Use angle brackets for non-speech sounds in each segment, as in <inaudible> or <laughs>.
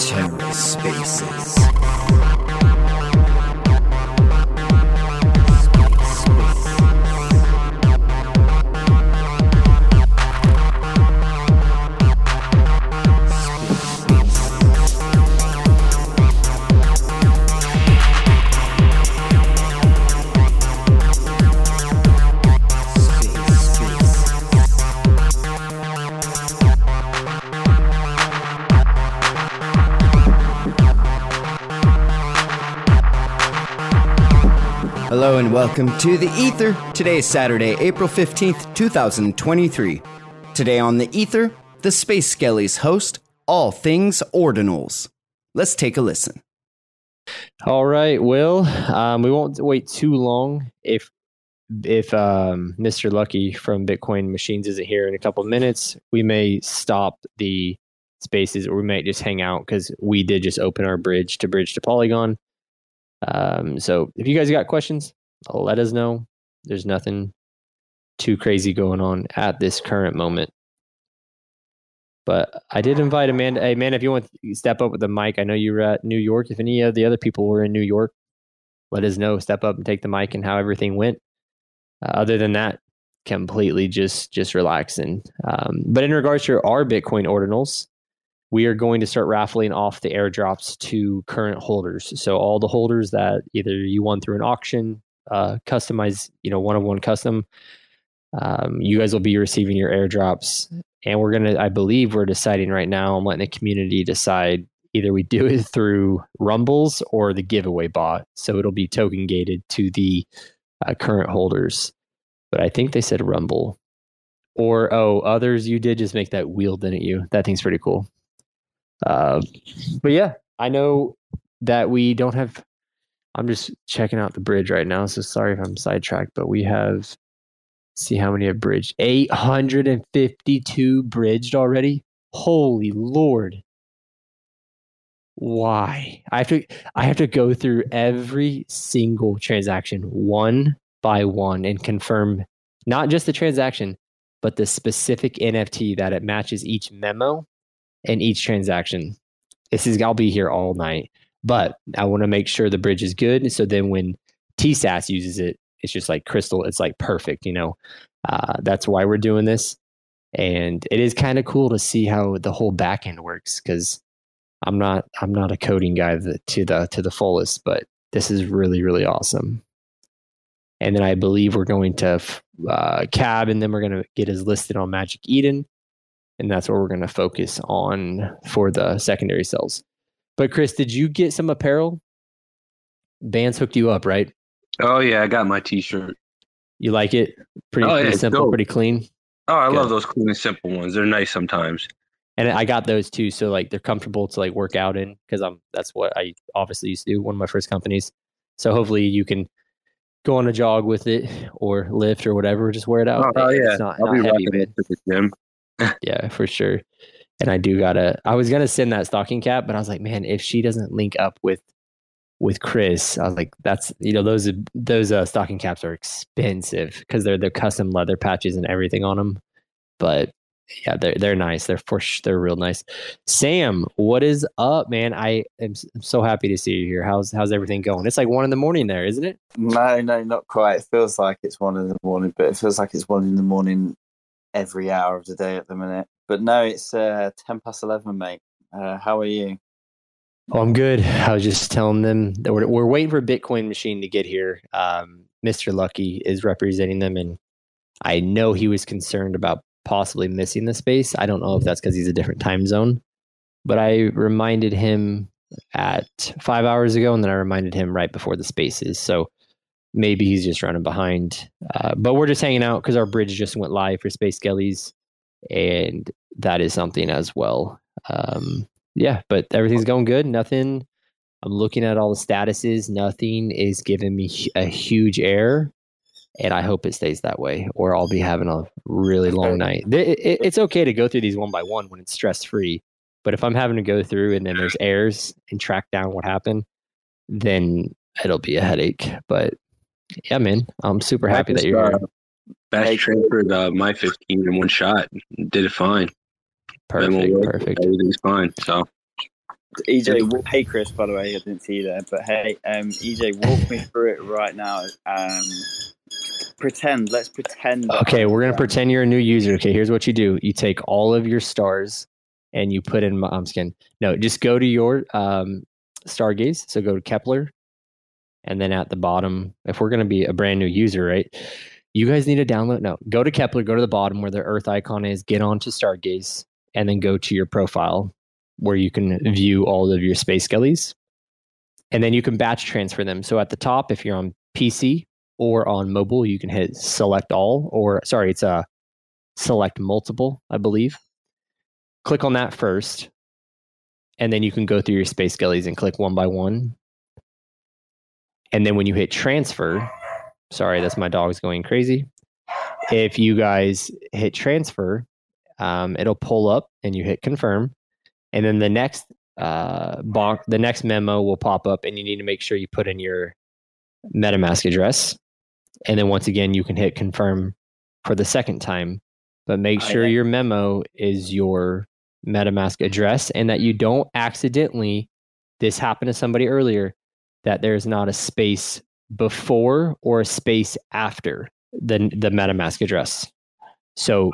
TerraSpaces. Hello and welcome to the Ether. Today is Saturday, April 15th, 2023. Today on the Ether, the Space Skellies host All Things Ordinals. Let's take a listen. All right, Will. Um, we won't wait too long. If if um, Mr. Lucky from Bitcoin Machines isn't here in a couple minutes, we may stop the spaces, or we might just hang out because we did just open our bridge to bridge to Polygon. Um, so if you guys got questions, let us know. There's nothing too crazy going on at this current moment. But I did invite Amanda. Hey, man, if you want to step up with the mic, I know you were at New York. If any of the other people were in New York, let us know. Step up and take the mic and how everything went. Uh, other than that, completely just just relaxing. Um, but in regards to our Bitcoin ordinals, we are going to start raffling off the airdrops to current holders. So all the holders that either you won through an auction, uh, customize, you know, one of one custom, um, you guys will be receiving your airdrops. And we're gonna, I believe, we're deciding right now. I'm letting the community decide either we do <laughs> it through Rumbles or the giveaway bot. So it'll be token gated to the uh, current holders. But I think they said Rumble. Or oh, others you did just make that wheel, didn't you? That thing's pretty cool. Uh, but yeah, I know that we don't have. I'm just checking out the bridge right now, so sorry if I'm sidetracked. But we have. See how many have bridged? 852 bridged already. Holy Lord! Why? I have to. I have to go through every single transaction one by one and confirm not just the transaction, but the specific NFT that it matches each memo and each transaction. This is I'll be here all night, but I want to make sure the bridge is good. So then when TSAS uses it, it's just like crystal. It's like perfect. You know, uh, that's why we're doing this, and it is kind of cool to see how the whole backend works because I'm not I'm not a coding guy to the to the fullest, but this is really really awesome. And then I believe we're going to uh, cab, and then we're going to get us listed on Magic Eden and that's where we're going to focus on for the secondary cells. But Chris, did you get some apparel? Bands hooked you up, right? Oh yeah, I got my T-shirt. You like it? Pretty, oh, pretty yeah, simple, dope. pretty clean. Oh, I Good. love those clean and simple ones. They're nice sometimes. And I got those too, so like they're comfortable to like work out in because I'm that's what I obviously used to do. One of my first companies. So hopefully you can go on a jog with it or lift or whatever. Just wear it out. Oh, oh yeah, it's not, I'll not be heavy, man. to the gym <laughs> yeah, for sure. And I do gotta. I was gonna send that stocking cap, but I was like, man, if she doesn't link up with with Chris, I was like, that's you know those those uh, stocking caps are expensive because they're the custom leather patches and everything on them. But yeah, they're they're nice. They're for they're real nice. Sam, what is up, man? I am I'm so happy to see you here. How's how's everything going? It's like one in the morning there, isn't it? No, no, not quite. It feels like it's one in the morning, but it feels like it's one in the morning every hour of the day at the minute. But no, it's uh, 10 past 11, mate. Uh, how are you? Oh, I'm good. I was just telling them that we're, we're waiting for Bitcoin Machine to get here. Um, Mr. Lucky is representing them, and I know he was concerned about possibly missing the space. I don't know if that's because he's a different time zone, but I reminded him at five hours ago, and then I reminded him right before the spaces. So maybe he's just running behind. Uh, but we're just hanging out because our bridge just went live for Space Skellies, and that is something as well. Um, yeah, but everything's going good. Nothing. I'm looking at all the statuses. Nothing is giving me a huge error, and I hope it stays that way, or I'll be having a really long night. it's okay to go through these one by one when it's stress free, but if I'm having to go through and then there's errors and track down what happened, then it'll be a headache. But yeah, man, I'm super happy that you're here. Batch hey, transferred uh, my 15 in one shot. Did it fine. Perfect. Perfect. Everything's fine. So. EJ, hey Chris, by the way, I didn't see you there, but hey, um, EJ, walk me through it right now. Um, pretend. Let's pretend. Okay, we're gonna pretend you're a new user. Okay, here's what you do: you take all of your stars and you put in. I'm skin. No, just go to your um, Stargaze. So go to Keplr, and then at the bottom, if we're gonna be a brand new user, right? You guys need to download. No, go to Keplr. Go to the bottom where the Earth icon is. Get onto Stargaze, and then go to your profile where you can view all of your space skellies. And then you can batch transfer them. So at the top, if you're on PC or on mobile, you can hit select all, or sorry, it's a select multiple, I believe. Click on that first. And then you can go through your space skellies and click one by one. And then when you hit transfer, sorry, that's my dog's going crazy. If you guys hit transfer, um, it'll pull up and you hit confirm and then the next uh, bonk, the next memo will pop up, and you need to make sure you put in your MetaMask address. And then once again, you can hit confirm for the second time, but make sure your memo is your MetaMask address and that you don't accidentally. This happened to somebody earlier that there's not a space before or a space after the the MetaMask address. So,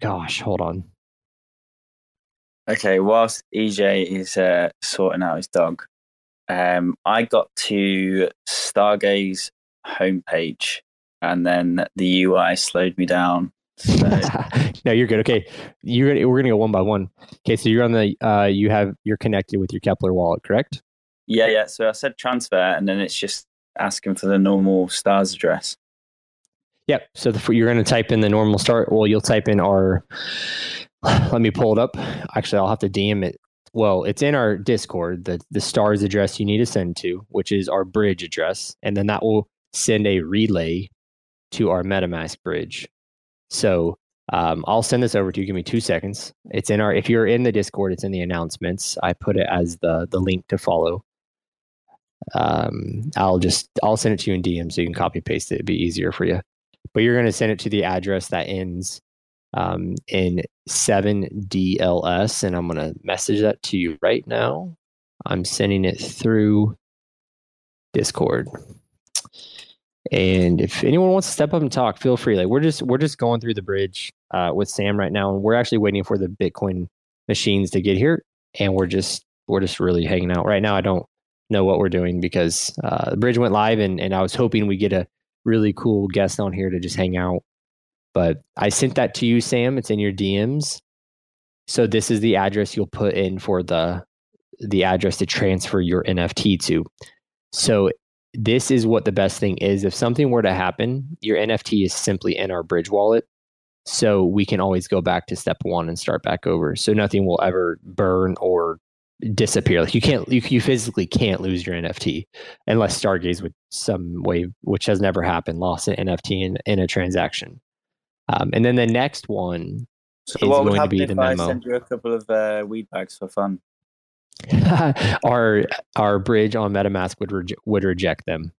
gosh, hold on. Okay, whilst EJ is uh, sorting out his dog, um, I got to Stargaze homepage and then the UI slowed me down. So... <laughs> no, you're good. Okay, you're gonna, we're gonna go one by one. Okay, so you're on the uh, you have you're connected with your Keplr wallet, correct? Yeah, yeah. So I said transfer, and then it's just asking for the normal stars address. Yep. So the, you're going to type in the normal start. Well, you'll type in our let me pull it up. Actually, I'll have to DM it. Well, it's in our Discord, the the stars address you need to send to, which is our bridge address, and then that will send a relay to our MetaMask bridge. So um, I'll send this over to you. Give me two seconds. It's in our. If you're in the Discord, it's in the announcements. I put it as the the link to follow. Um, I'll just I'll send it to you in DM so you can copy paste it. It'd be easier for you. But you're going to send it to the address that ends um, in 7DLS, and I'm going to message that to you right now. I'm sending it through Discord. And if anyone wants to step up and talk, feel free. Like we're just we're just going through the bridge uh, with Sam right now, and we're actually waiting for the Bitcoin machines to get here, and we're just we're just really hanging out right now. I don't know what we're doing because uh, the bridge went live, and and I was hoping we get a really cool guest on here to just hang out but I sent that to you, Sam. It's in your DMs. So this is the address you'll put in for the the address to transfer your NFT to. So this is what the best thing is. If something were to happen, your NFT is simply in our bridge wallet. So we can always go back to step one and start back over. So nothing will ever burn or disappear. Like you can't, you, you physically can't lose your NFT unless Stargaze would some way, which has never happened, lost an NFT in, in a transaction. Um, and then the next one so is going to be the memo. I send you a couple of uh, weed bags for fun. <laughs> our our bridge on MetaMask would reje- would reject them.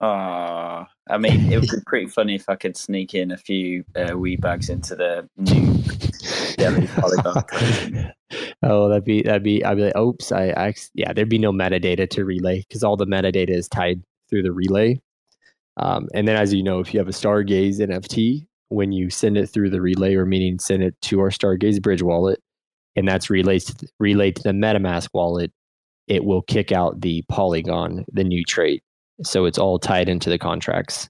Uh, I mean, it would be pretty funny if I could sneak in a few uh, weed bags into the new Polygon. <laughs> oh, that'd be that'd be. I'd be like, oops, I, I yeah, there'd be no metadata to relay because all the metadata is tied through the relay. Um, and then, as you know, if you have a Stargaze NFT, when you send it through the relay, or meaning send it to our Stargaze Bridge wallet, and that's relayed to, relayed to the MetaMask wallet, it will kick out the Polygon, the new trait. So it's all tied into the contracts.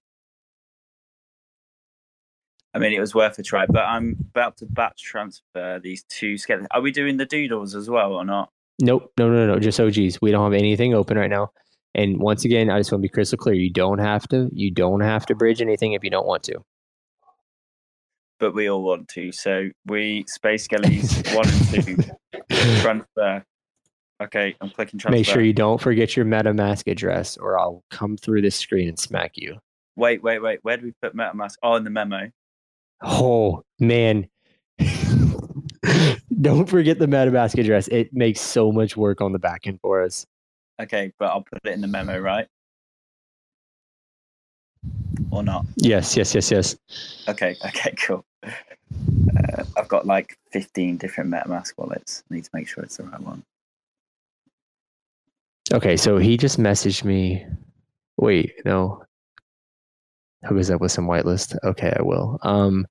I mean, it was worth a try, but I'm about to batch transfer these two skeletons. Are we doing the doodles as well or not? Nope, no, no, no, just OGs. We don't have anything open right now. And once again, I just want to be crystal clear: you don't have to, you don't have to bridge anything if you don't want to but we all want to. So we space skellies one and two <laughs> transfer. Okay, I'm clicking transfer. Make sure you don't forget your MetaMask address, or I'll come through this screen and smack you. Wait, wait, wait. Where do we put MetaMask? Oh, in the memo. Oh man. <laughs> don't forget the MetaMask address. It makes so much work on the back end for us. Okay, but I'll put it in the memo, right? or not? Yes, yes, yes, yes. Okay, <laughs> okay, cool. Uh, I've got like 15 different MetaMask wallets. I need to make sure it's the right one. Okay, so he just messaged me. Wait, no. Hook us up with some whitelist. Okay, I will. Um,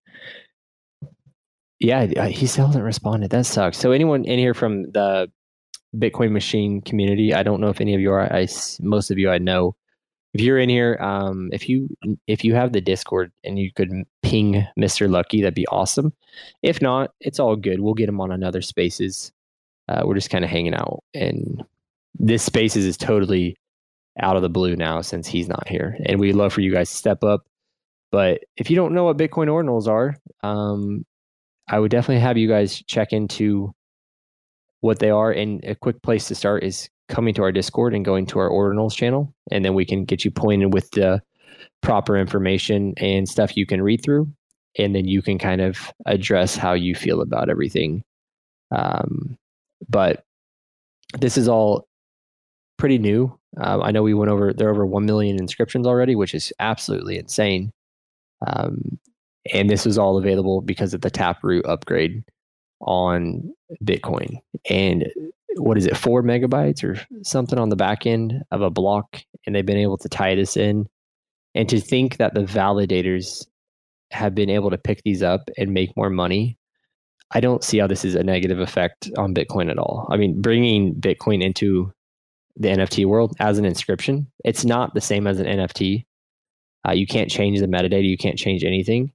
yeah, he still hasn't responded. That sucks. So anyone in here from the Bitcoin machine community, I don't know if any of you are. I most of you I know. If you're in here, um, if you if you have the Discord and you could ping Mister Lucky, that'd be awesome. If not, it's all good. We'll get him on another Spaces. Uh, we're just kind of hanging out, and this Spaces is totally out of the blue now since he's not here, and we'd love for you guys to step up. But if you don't know what Bitcoin ordinals are, um, I would definitely have you guys check into what they are. And a quick place to start is coming to our Discord and going to our ordinals channel. And then we can get you pointed with the proper information and stuff you can read through. And then you can kind of address how you feel about everything. Um, but this is all pretty new. Uh, I know we went over, there are over 1 million inscriptions already, which is absolutely insane. Um, and this was all available because of the Taproot upgrade on Bitcoin. And what is it, four megabytes or something on the back end of a block? And they've been able to tie this in. And to think that the validators have been able to pick these up and make more money, I don't see how this is a negative effect on Bitcoin at all. I mean, bringing Bitcoin into the NFT world as an inscription, it's not the same as an NFT. Uh, you can't change the metadata, you can't change anything.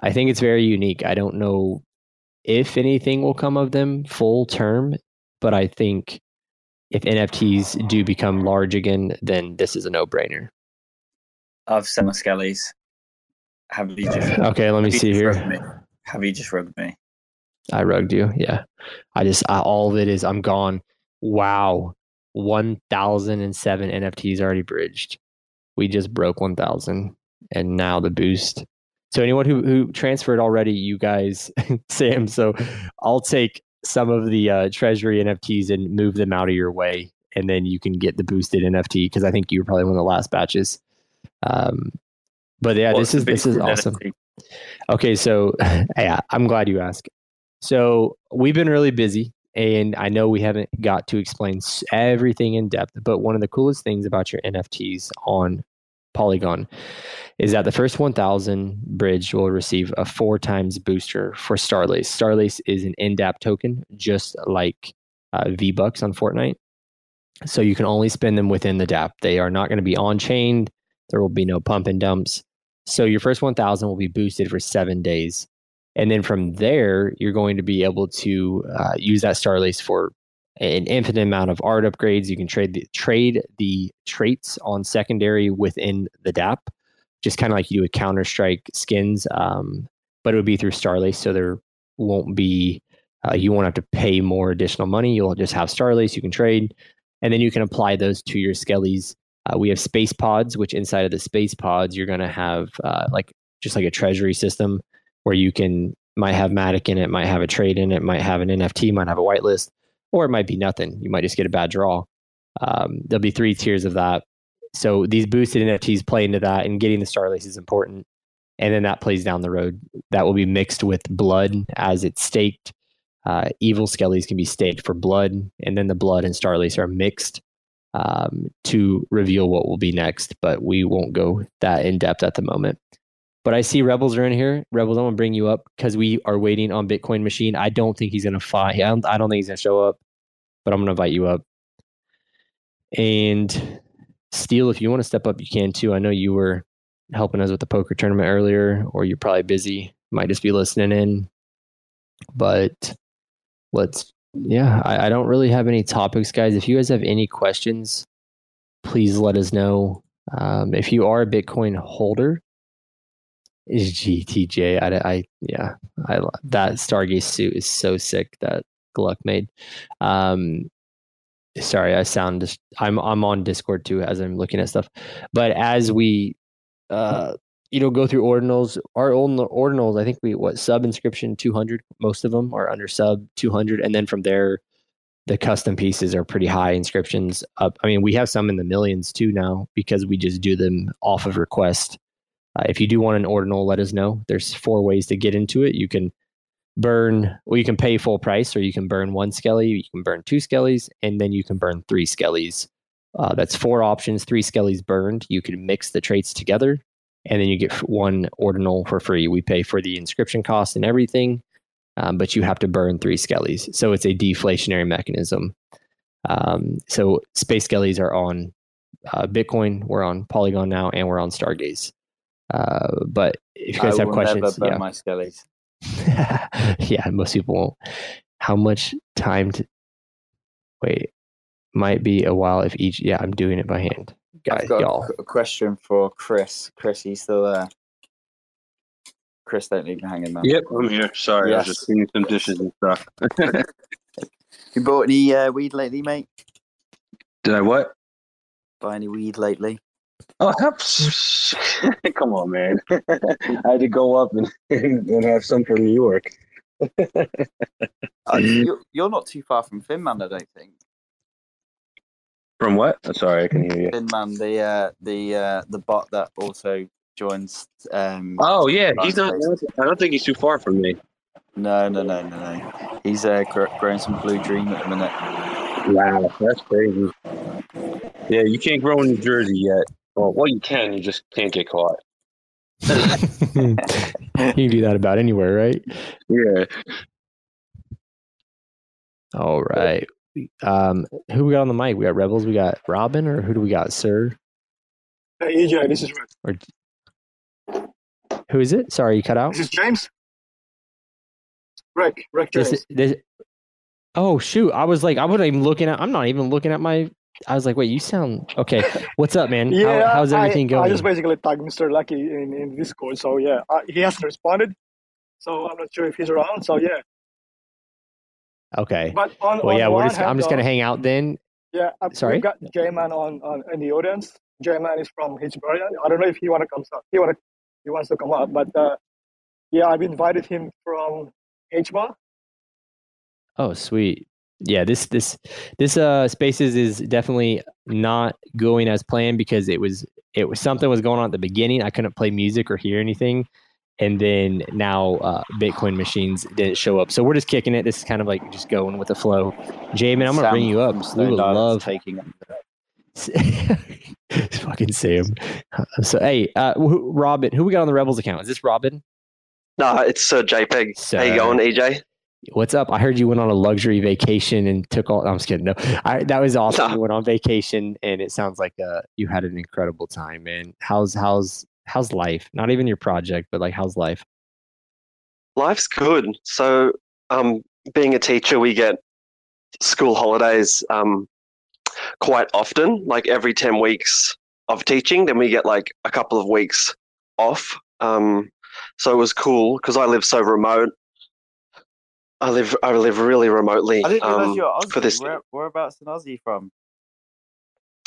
I think it's very unique. I don't know if anything will come of them full term, but I think if NFTs do become large again, then this is a no brainer. I've skellies. Have you just <sighs> okay? Let me see here. Have you just rugged me? I rugged you. Yeah. I just I, all of it is I'm gone. Wow, one thousand and seven NFTs already bridged. We just broke one thousand, and now the boost so anyone who who transferred already, you guys, <laughs> Sam. So I'll take some of the uh, treasury NFTs and move them out of your way, and then you can get the boosted NFT because I think you were probably one of the last batches. Um, but yeah, this is this is awesome. NFT? Okay, so <laughs> yeah, I'm glad you asked. So we've been really busy, and I know we haven't got to explain everything in depth. But one of the coolest things about your NFTs on Polygon is that the first 1000 bridge will receive a four times booster for Starlace. Starlace is an in-dApp token, just like uh, V-Bucks on Fortnite. So you can only spend them within the DAP. They are not going to be on-chain. There will be no pump and dumps. So your first 1000 will be boosted for seven days. And then from there, you're going to be able to uh, use that Starlace for an infinite amount of art upgrades. You can trade the trade the traits on secondary within the DAP, just kind of like you do with Counter Strike skins. Um, but it would be through Starlace, so there won't be uh, you won't have to pay more additional money. You'll just have Starlace you can trade, and then you can apply those to your skellies. Uh, we have space pods, which inside of the space pods you're going to have uh, like just like a treasury system where you can might have Matic in it, might have a trade in it, might have an NFT, might have a whitelist or it might be nothing. You might just get a bad draw. Um, there'll be three tiers of that. So these boosted NFTs play into that, and getting the Starlace is important. And then that plays down the road. That will be mixed with blood as it's staked. Uh, evil skellies can be staked for blood, and then the blood and Starlace are mixed um, to reveal what will be next. But we won't go that in depth at the moment. But I see Rebels are in here. Rebels, I'm gonna bring you up because we are waiting on Bitcoin Machine. I don't think he's gonna fight. I don't, I don't think he's gonna show up, but I'm gonna invite you up. And Steele, if you want to step up, you can too. I know you were helping us with the poker tournament earlier, or you're probably busy. Might just be listening in. But let's yeah, I, I don't really have any topics, guys. If you guys have any questions, please let us know. Um, if you are a Bitcoin holder, GTJ. I, I yeah, I that Stargaze suit is so sick that Gluck made. Um, sorry, I sound just I'm I'm on Discord too as I'm looking at stuff. But as we uh you know go through ordinals, our own ordinals, I think we what sub inscription 200. Most of them are under sub 200, and then from there. The custom pieces are pretty high inscriptions up. I mean, we have some in the millions too now because we just do them off of request Uh, if you do want an ordinal, let us know. There's four ways to get into it. You can burn, well, you can pay full price, or you can burn one skelly, you can burn two skellies, and then you can burn three skellies. Uh, that's four options, three skellies burned. You can mix the traits together, and then you get one ordinal for free. We pay for the inscription cost and everything, um, but you have to burn three skellies. So it's a deflationary mechanism. Um, so space skellies are on uh, Bitcoin, we're on Polygon now, and we're on Stargaze. Uh, but if you guys I have will questions, never burn yeah. my skellies. <laughs> yeah, most people won't. How much time to wait? Might be a while if each. Yeah, I'm doing it by hand, guys. I've got Y'all. a question for Chris. Chris, you still there? Chris, don't leave me hanging, man. Yep, I'm here. Sorry, I was just cleaning some dishes and stuff. <laughs> You bought any uh, weed lately, mate? Did I what? Buy any weed lately? Oh, <laughs> come on, man! <laughs> I had to go up and, <laughs> and have some from New York. Uh, you're, you're not too far from Finman, I don't think. From what? Oh, sorry, I can hear you. Finman, the uh, the uh, the bot that also joins. Um, Oh yeah, he's not. I don't think he's too far from me. no, no, no, no, no. He's uh, gr- growing some blue dream at the minute. Wow, that's crazy. Yeah, you can't grow in New Jersey yet. Well, well, you can. You just can't get caught. <laughs> you can do that about anywhere, right? Yeah. All right. Um, who we got on the mic? We got Rebels. We got Robin, or who do we got? Sir, Hey, EJ, this is Red. who is it? Sorry, you cut out. This is James. Rick, Rick James. This, this, oh shoot! I was like, I wasn't even looking at. I'm not even looking at my. I was like, wait, you sound okay. What's up, man? yeah, How, how's everything I, going? I just basically tagged Mr. Lucky in, in Discord, so yeah, uh, he hasn't responded. So I'm not sure if he's around. So yeah, okay. but on Well, on yeah, we're just. hand, I'm just gonna hang out then. Yeah, uh, Sorry? We've got J-Man on, on in the audience. J-Man is from Hitchbury. I don't know if he want to come. up. He want to. He wants to come up, but uh, yeah, I've invited him from HBA. Oh, sweet. Yeah, this this this uh spaces is definitely not going as planned because it was it was something was going on at the beginning. I couldn't play music or hear anything, and then now uh, Bitcoin machines didn't show up. So we're just kicking it. This is kind of like just going with the flow. Jamin, I'm gonna Sam bring you up. from We Stone would Island's love taking. <laughs> fucking Sam. So hey, uh, who, Robin, who we got on the Rebels account? Is this Robin? No, it's Sir JPEG. Sir. How you going, EJ? What's up? I heard you went on a luxury vacation and took all. I'm just kidding. No, I, that was awesome. <laughs> You went on vacation, and it sounds like uh, you had an incredible time, man. How's how's how's life? Not even your project, but like how's life? Life's good. So, um, being a teacher, we get school holidays um, quite often, like every 10 weeks of teaching. Then we get like a couple of weeks off. Um, so it was cool because I live so remote. I live I live really remotely. I didn't realize um, you're Aussie. for this- Where, whereabouts in Aussie from?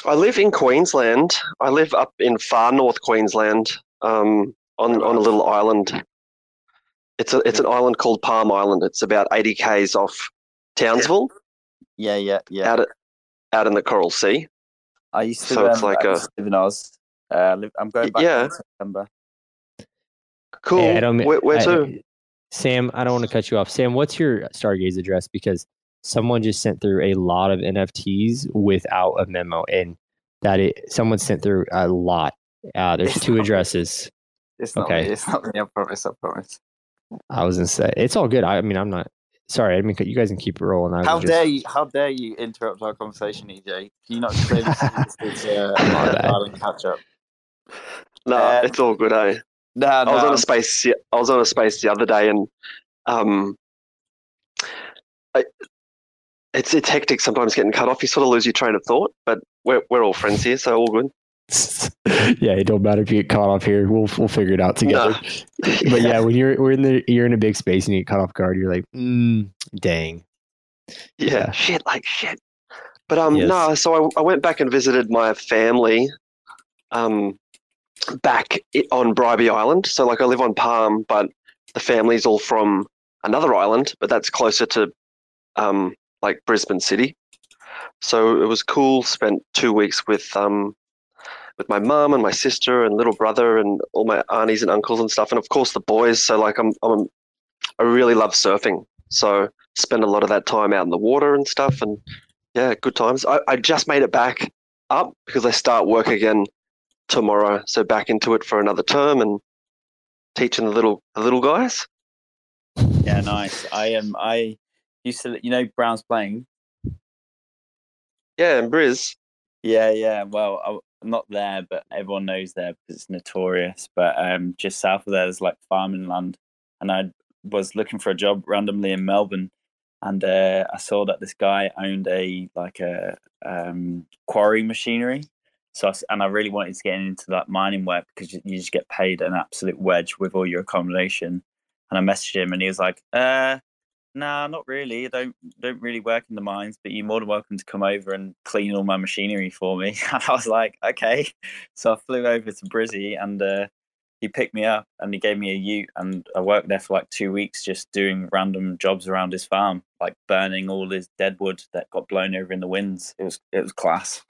I live in Queensland. I live up in far north Queensland, um, on on a little island. It's a it's an island called Palm Island. It's about eighty k's off Townsville, Yeah, yeah, yeah. out at, out in the Coral Sea. I used to so it's um, like I a- used to live in Oz. Uh, I live, I'm going back Yeah. in September. Cool. Hey, I don't where where I- to? Sam, I don't want to cut you off. Sam, what's your Stargaze address? Because someone just sent through a lot of NFTs without a memo, and that it someone sent through a lot. Uh, there's It's two not- addresses. It's not Okay. me. It's not me. I promise. I promise. I was gonna say it's all good. I, I mean, I'm not sorry. I mean, you guys can keep it rolling. I How just- dare you? How dare you interrupt our conversation, EJ? Can you not say this is uh, <laughs> My bad. catch up? No, uh, it's all good. Eh? Nah, I was on a space. I was on a space the other day, and um, I, it's it's hectic sometimes getting cut off. You sort of lose your train of thought, but we're we're all friends here, so all good. <laughs> yeah, it don't matter if you get caught off here. We'll we'll figure it out together. But yeah, <laughs> when you're we're in the you're in a big space and you get caught off guard, you're like, mm, dang. yeah, Yeah. shit, like shit. But um, Yes. no. So I, I went back and visited my family, um, back on Bribie Island. So like I live on Palm, but the family's all from another island, but that's closer to, um, like Brisbane City. So it was cool. Spent two weeks with um, with my mum and my sister and little brother and all my aunties and uncles and stuff, and of course the boys. So like I'm, I'm I really love surfing, so spend a lot of that time out in the water and stuff, and yeah, good times. I, I just made it back up because I start work again tomorrow, so back into it for another term and teaching the little the little guys. Yeah, nice. I am. Um, I used to, you know, Browns Plains. Yeah, and Briz. Yeah, yeah. Well, I'm not there, but everyone knows there because it's notorious. But um, just south of there, there's like farming land, and I was looking for a job randomly in Melbourne, and uh, I saw that this guy owned a like a um, quarry machinery. So I, and I really wanted to get into that mining work because you just get paid an absolute wedge with all your accommodation. And I messaged him, and he was like, "Uh, nah, not really. I don't don't really work in the mines, but you're more than welcome to come over and clean all my machinery for me." <laughs> And I was like, "Okay." So I flew over to Brizzy, and uh, he picked me up and he gave me a ute and I worked there for like two weeks just doing random jobs around his farm, like burning all his dead wood that got blown over in the winds. It was it was class.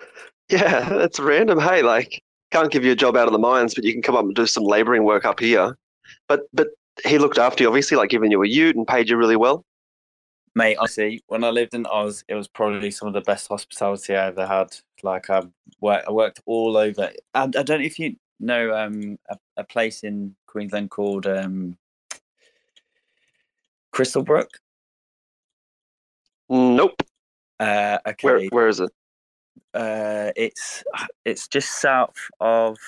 <laughs> Yeah, that's random. Hey, like can't give you a job out of the mines, but you can come up and do some labouring work up here. But but he looked after you, obviously, like giving you a ute and paid you really well. Mate, honestly, when I lived in Oz, it was probably some of the best hospitality I ever had. Like I worked, I worked all over. I, I don't know if you know um, a, a, place in Queensland called um, Crystalbrook? Nope. Uh, okay. Where, where is it? Uh, it's it's just south of.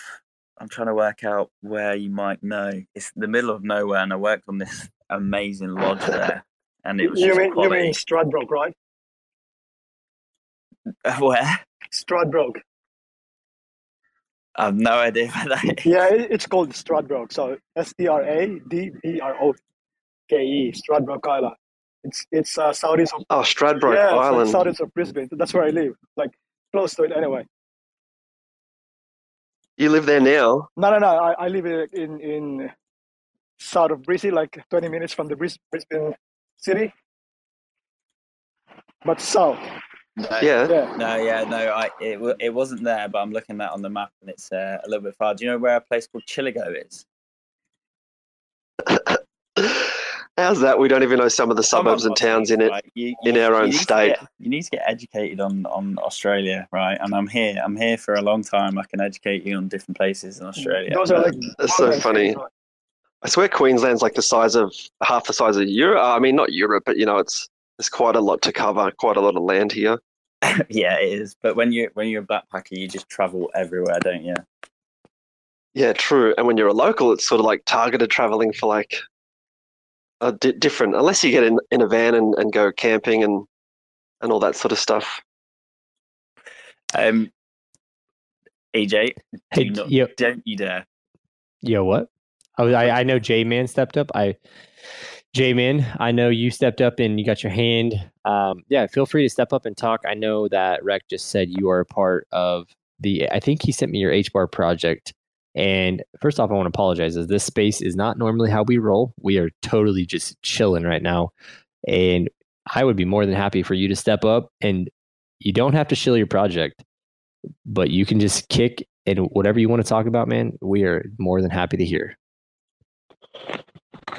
I'm trying to work out where you might know. It's the middle of nowhere, and I worked on this amazing lodge there, and it was. You mean quality. you mean Stradbroke, right? where? Stradbroke. I have no idea what that is. Yeah, it's called Stradbroke. So S T R A D B R O K E, Stradbroke Island. It's it's uh, southeast of oh Stradbroke yeah, Island, so southeast of Brisbane. That's where I live, like close to it anyway. You live there now? No, no, no. I, I live in in south of Brisbane, like twenty minutes from the Brisbane city, but south. No, yeah. yeah. No, yeah, no. I it it wasn't there, but I'm looking at on the map, and it's uh, a little bit far. Do you know where a place called Chillagoe is? How's that? We don't even know some of the suburbs and towns in it right? you, you, in our own state. Get, you need to get educated on on Australia, right? And I'm here. I'm here for a long time. I can educate you on different places in Australia. Those are That's so funny. I swear Queensland's like the size of half the size of Europe. Uh, I mean, not Europe, but you know, it's there's quite a lot to cover, quite a lot of land here. <laughs> yeah, it is. But when you when you're a backpacker, you just travel everywhere, don't you? Yeah, true. And when you're a local, it's sort of like targeted traveling for like a di- different, unless you get in, in a van and, and go camping and and all that sort of stuff. Um, AJ, hey, do not, yo, don't you dare. Yo, what? Oh, I, I know J Man stepped up. I J-Man, I know you stepped up and you got your hand. Um, yeah, feel free to step up and talk. I know that Rec just said you are a part of the. I think he sent me your H bar project. And first off, I want to apologize as this space is not normally how we roll. We are totally just chilling right now, and I would be more than happy for you to step up. And you don't have to shill your project, but you can just kick and whatever you want to talk about, man. We are more than happy to hear.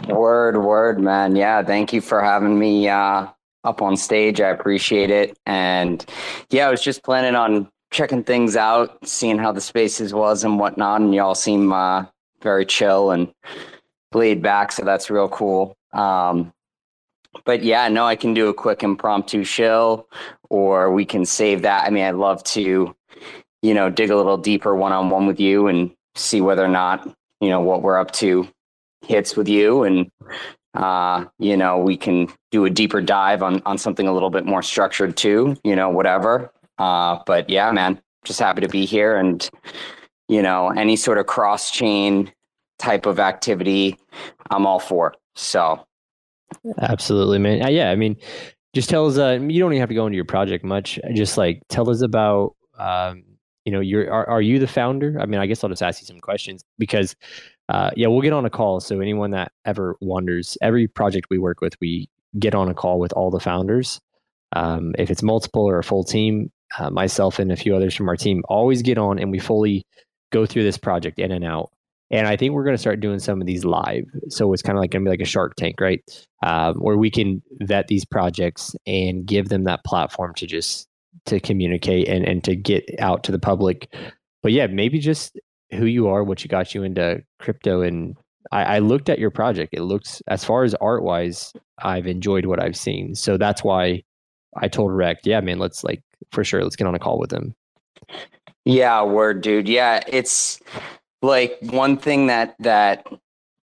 Word, word, man. Yeah, thank you for having me uh, up on stage. I appreciate it. And yeah, I was just planning on checking things out, seeing how the spaces was and whatnot. And y'all seem uh, very chill and laid back, so that's real cool. Um, but yeah, no, I can do a quick impromptu shill, or we can save that. I mean, I'd love to, you know, dig a little deeper one on one with you and see whether or not you know what we're up to hits with you and uh, you know we can do a deeper dive on on something a little bit more structured too you know whatever uh, but yeah man just happy to be here and you know any sort of cross chain type of activity i'm all for. So. Absolutely man. Uh, yeah i mean just tell us uh, you don't even have to go into your project much. Just like tell us about um, you know you're are, are you the founder? I mean i guess i'll just ask you some questions because uh, yeah, we'll get on a call. So anyone that ever wonders, every project we work with, we get on a call with all the founders. Um, if it's multiple or a full team, uh, myself and a few others from our team always get on and we fully go through this project in and out. And I think we're going to start doing some of these live. So it's kind of like going to be like a Shark Tank, right? Um, where we can vet these projects and give them that platform to just to communicate and and to get out to the public. But yeah, maybe just who you are, what you got you into crypto, and I, I looked at your project. It looks as far as art wise, I've enjoyed what I've seen. So that's why I told Rec, yeah, man, let's like for sure, let's get on a call with him. Yeah, word, dude. Yeah, it's like one thing that that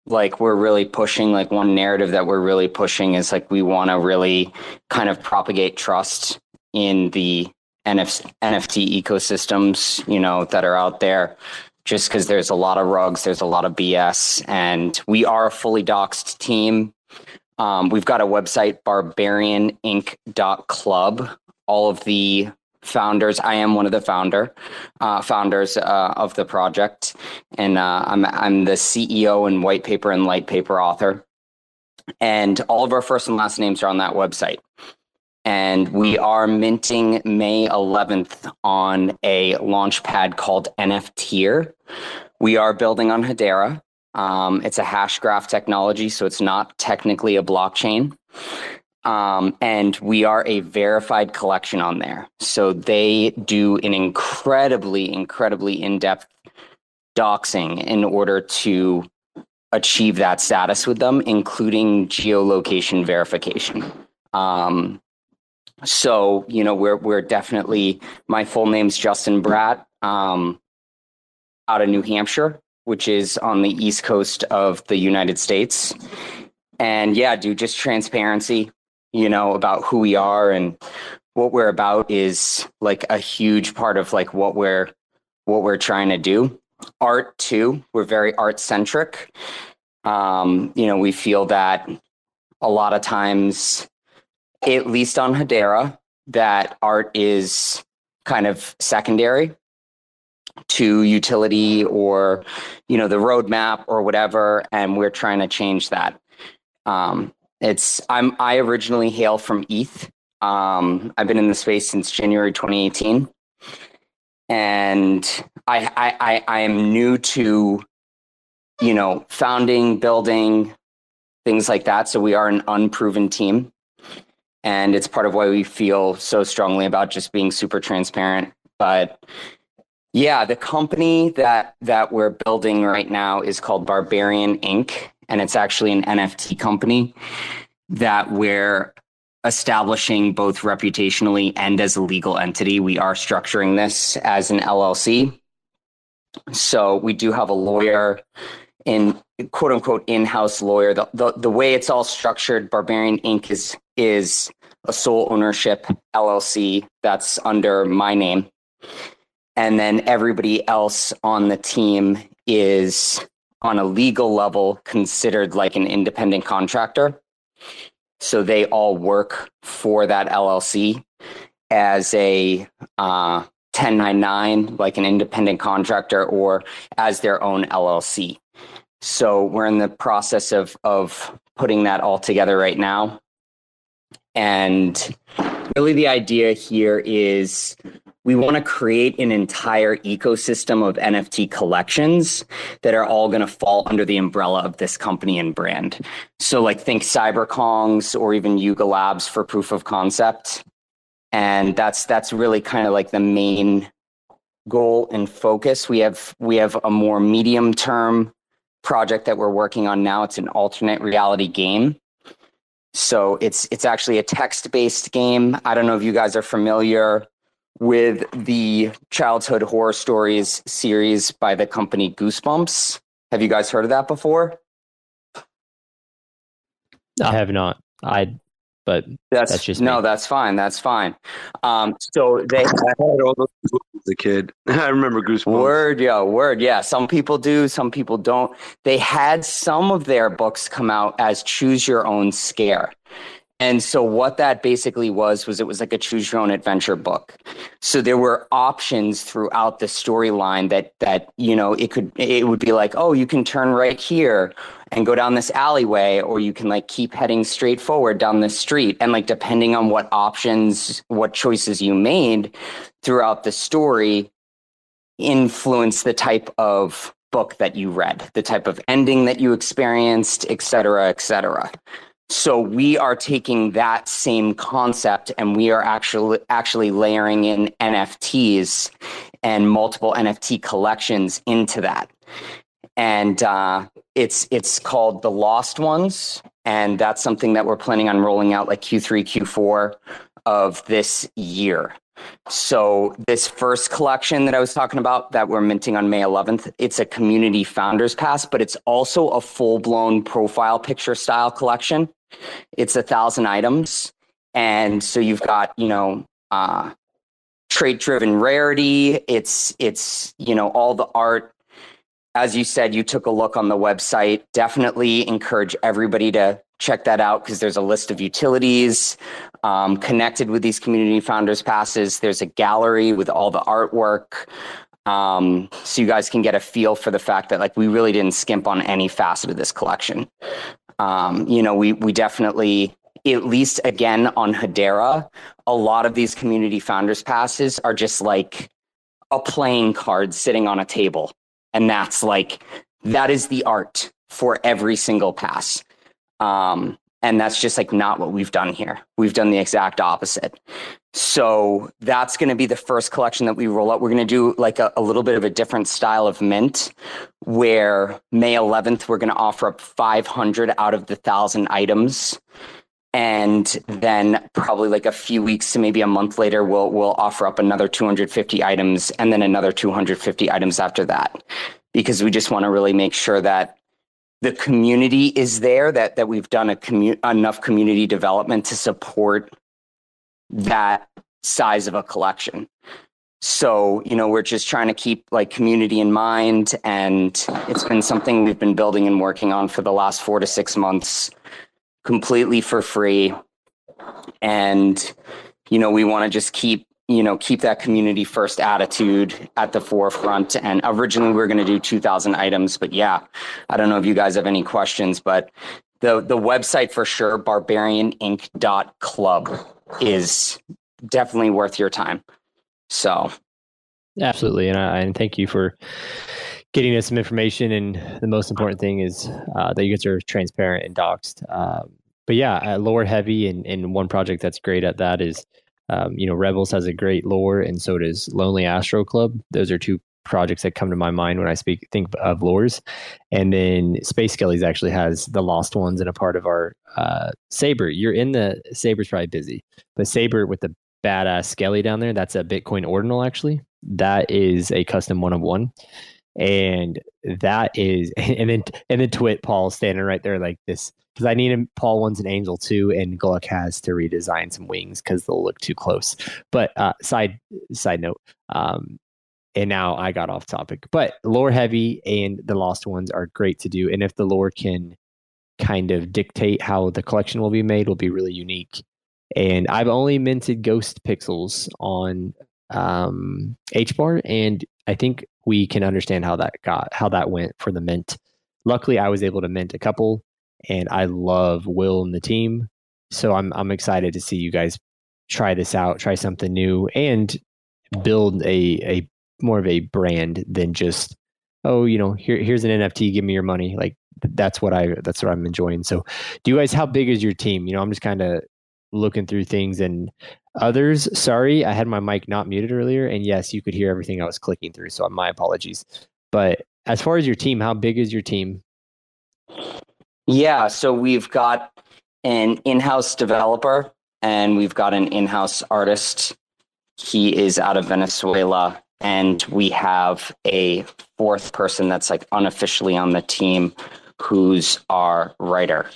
like we're really pushing like one narrative that we're really pushing is like we want to really kind of propagate trust in the NF- NFT ecosystems, you know, that are out there. Just because there's a lot of rugs, there's a lot of BS, and we are a fully doxed team. Um, we've got a website, barbarianinc.club. All of the founders. I am one of the founder uh, founders uh, of the project, and uh, I'm I'm the CEO and white paper and light paper author. And all of our first and last names are on that website. And we are minting May 11th on a launch pad called NFTier. We are building on Hedera. Um, it's a hash graph technology, so it's not technically a blockchain. Um, and we are a verified collection on there. So they do an incredibly, incredibly in depth doxing in order to achieve that status with them, including geolocation verification. Um, so, you know, we're, we're definitely, my full name's Justin Bratt, um, out of New Hampshire, which is on the east coast of the United States. And yeah, dude, just transparency you know, about who we are and what we're about is like a huge part of like what we're what we're trying to do. Art too, we're very art centric. Um, you know, we feel that a lot of times, at least on Hedera, that art is kind of secondary to utility or you know the roadmap or whatever and we're trying to change that um, it's I'm I originally hail from ETH. Um, I've been in the space since January 2018, and I I I, I am new to you know founding, building things like that. So we are an unproven team, and it's part of why we feel so strongly about just being super transparent. But yeah, the company that that we're building right now is called Barbarian Inc and it's actually an NFT company that we're establishing both reputationally and as a legal entity. We are structuring this as an LLC. So we do have a lawyer in quote unquote in-house lawyer. The, the, the way it's all structured, Barbarian Inc. is is a sole ownership LLC that's under my name. And then everybody else on the team is on a legal level considered like an independent contractor. So they all work for that LLC as a uh, 1099, like an independent contractor, or as their own LLC. So we're in the process of of putting that all together right now. And really the idea here is we want to create an entire ecosystem of NFT collections that are all going to fall under the umbrella of this company and brand. So, like, think CyberKongz or even Yuga Labs for proof of concept. And that's that's really kind of like the main goal and focus. We have we have a more medium term project that we're working on now. It's an alternate reality game. So it's it's actually a text based game. I don't know if you guys are familiar with the childhood horror stories series by the company Goosebumps. Have you guys heard of that before? I have not. I, but that's, that's just no, me. that's fine. That's fine. Um, so they <laughs> I had all those books as a kid. <laughs> I remember Goosebumps. word, yeah, word, yeah. Some people do, some people don't. They had some of their books come out as choose your own scare, And so what that basically was was it was like a choose your own adventure book. So there were options throughout the storyline that that you know it could it would be like oh you can turn right here and go down this alleyway or you can like keep heading straight forward down this street and like depending on what options what choices you made throughout the story influence the type of book that you read the type of ending that you experienced et cetera et cetera so we are taking that same concept and we are actually actually layering in NFTs and multiple NFT collections into that. And uh, it's it's called the Lost Ones, and that's something that we're planning on rolling out like Q3, Q4 of this year. So this first collection that I was talking about that we're minting on May 11th, it's a community founders pass, but it's also a full blown profile picture style collection. It's a thousand items. And so you've got, you know, uh, trait driven rarity. It's, it's, you know, all the art. As you said, you took a look on the website. Definitely encourage everybody to check that out because there's a list of utilities um, connected with these community founders passes. There's a gallery with all the artwork. Um, so you guys can get a feel for the fact that like we really didn't skimp on any facet of this collection. Um, you know, we we definitely at least again on Hedera, a lot of these community founders passes are just like a playing card sitting on a table. And that's like that is the art for every single pass. Um, and that's just like not what we've done here. We've done the exact opposite. So that's going to be the first collection that we roll out. We're going to do like a, a, little bit of a different style of mint where May 11th, we're going to offer up 500 out of the thousand items. And then probably like a few weeks to maybe a month later, we'll, we'll offer up another 250 items and then another 250 items after that, because we just want to really make sure that the community is there that that we've done a commu- enough community development to support that size of a collection. So you know we're just trying to keep like community in mind and it's been something we've been building and working on for the last four to six months completely for free. And you know we want to just keep you know keep that community first attitude at the forefront. And originally we were going to do 2000 items but yeah i don't know if you guys have any questions but the the website for sure barbarianinc.club is definitely worth your time. So. Absolutely. And I, and thank you for getting us some information. And the most important thing is uh, that you guys are transparent and doxed um, but yeah uh, lore heavy and, and one project that's great at that is um, you know, Rebels has a great lore, and so does Lonely Astro Club. Those are two projects that come to my mind when I speak think of lores. And then Space Skellies actually has the Lost Ones and a part of our uh, Saber. You're in the Saber's probably busy, but Saber with the badass Skelly down there, that's a Bitcoin ordinal actually. That is a custom one of one. And that is, <laughs> and then and then Twit Paul standing right there like this because I need him. Paul wants an Angel too, and Gluck has to redesign some wings because they'll look too close. But uh, side side note, um, and now I got off topic. But lore heavy and the lost ones are great to do, and if the lore can kind of dictate how the collection will be made, will be really unique. And I've only minted ghost pixels on um, HBAR, and I think we can understand how that got how that went for the mint. Luckily, I was able to mint a couple and I love Will and the team. So I'm I'm excited to see you guys try this out, try something new, and build a a more of a brand than just oh you know here here's an NFT, give me your money. Like that's what I that's what I'm enjoying. So do you guys how big is your team? You know I'm just kind of looking through things and others sorry i had my mic not muted earlier and yes you could hear everything i was clicking through so my apologies but as far as your team how big is your team yeah, so we've got an in-house developer and we've got an in-house artist. He is out of Venezuela and we have a fourth person that's like unofficially on the team who's our writer.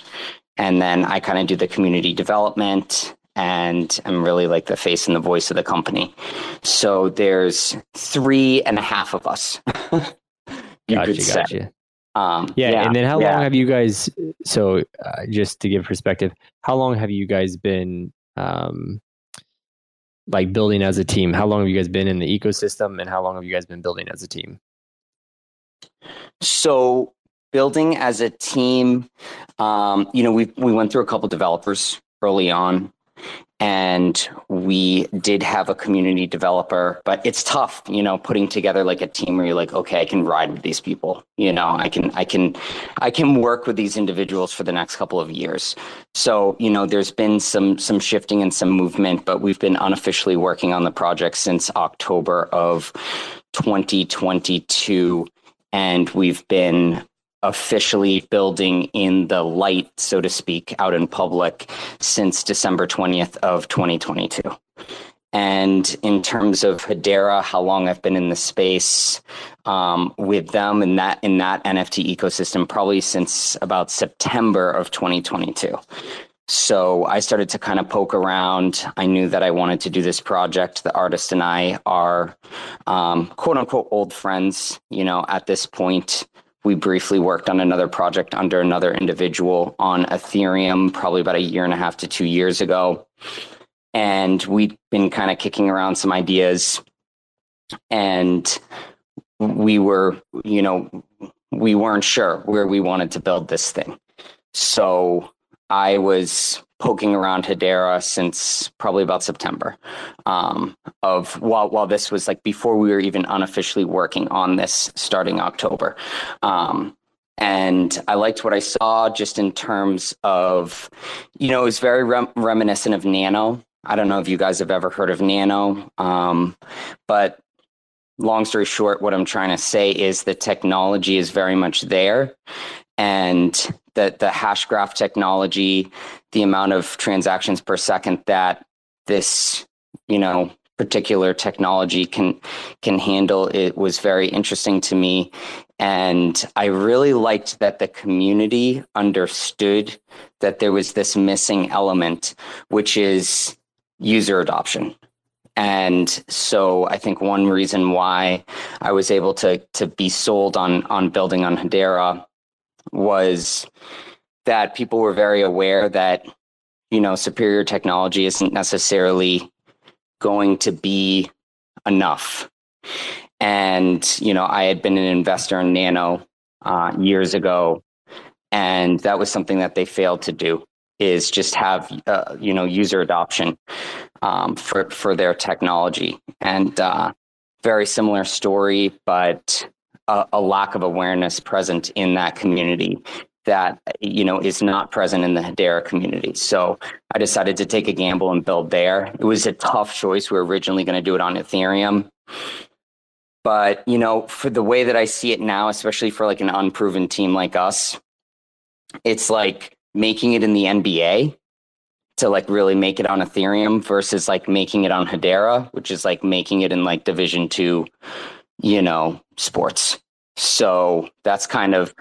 And then I kind of do the community development and I'm really like the face and the voice of the company. So there's three and a half of us. <laughs> you gotcha, gotcha. Um, Yeah, yeah, and then how yeah. long have you guys? So, uh, just to give perspective, how long have you guys been um, like building as a team? How long have you guys been in the ecosystem, and how long have you guys been building as a team? So building as a team, um, you know, we we went through a couple developers early on, and we did have a community developer, but it's tough, you know, putting together like a team where you're like, okay, I can ride with these people, you know, I can I can I can work with these individuals for the next couple of years. So, you know, there's been some some shifting and some movement, but we've been unofficially working on the project since October of 2022 and we've been officially building in the light, so to speak, out in public since December 20th of 2022. And in terms of Hedera, how long I've been in the space um, with them in that in that NFT ecosystem, probably since about September of 2022. So I started to kind of poke around. I knew that I wanted to do this project. The artist and I are um, quote unquote old friends. You know, at this point, we briefly worked on another project under another individual on Ethereum, probably about a year and a half to two years ago. And we'd been kind of kicking around some ideas. And we were, you know, we weren't sure where we wanted to build this thing. So I was poking around Hedera since probably about September. Um, of while while this was like before we were even unofficially working on this starting October. Um, and I liked what I saw just in terms of, you know, it was very rem- reminiscent of Nano. I don't know if you guys have ever heard of Nano, um, but long story short, what I'm trying to say is the technology is very much there, and the the hash graph technology, the amount of transactions per second that this you know particular technology can can handle it was very interesting to me. And i really liked that the community understood that there was this missing element which is user adoption. And so i think one reason why i was able to to be sold on on building on hedera was that people were very aware that you know superior technology isn't necessarily going to be enough. And you know i had been an investor in nano uh, years ago and that was something that they failed to do is just have uh, you know user adoption um, for for their technology. And uh, very similar story but a, a lack of awareness present in that community that you know is not present in the Hedera community. So I decided to take a gamble and build there. It was a tough choice. We were originally going to do it on Ethereum. But, you know, for the way that I see it now, especially for like an unproven team like us, it's like making it in the NBA to like really make it on Ethereum versus like making it on Hedera, which is like making it in like division two, you know, sports. So that's kind of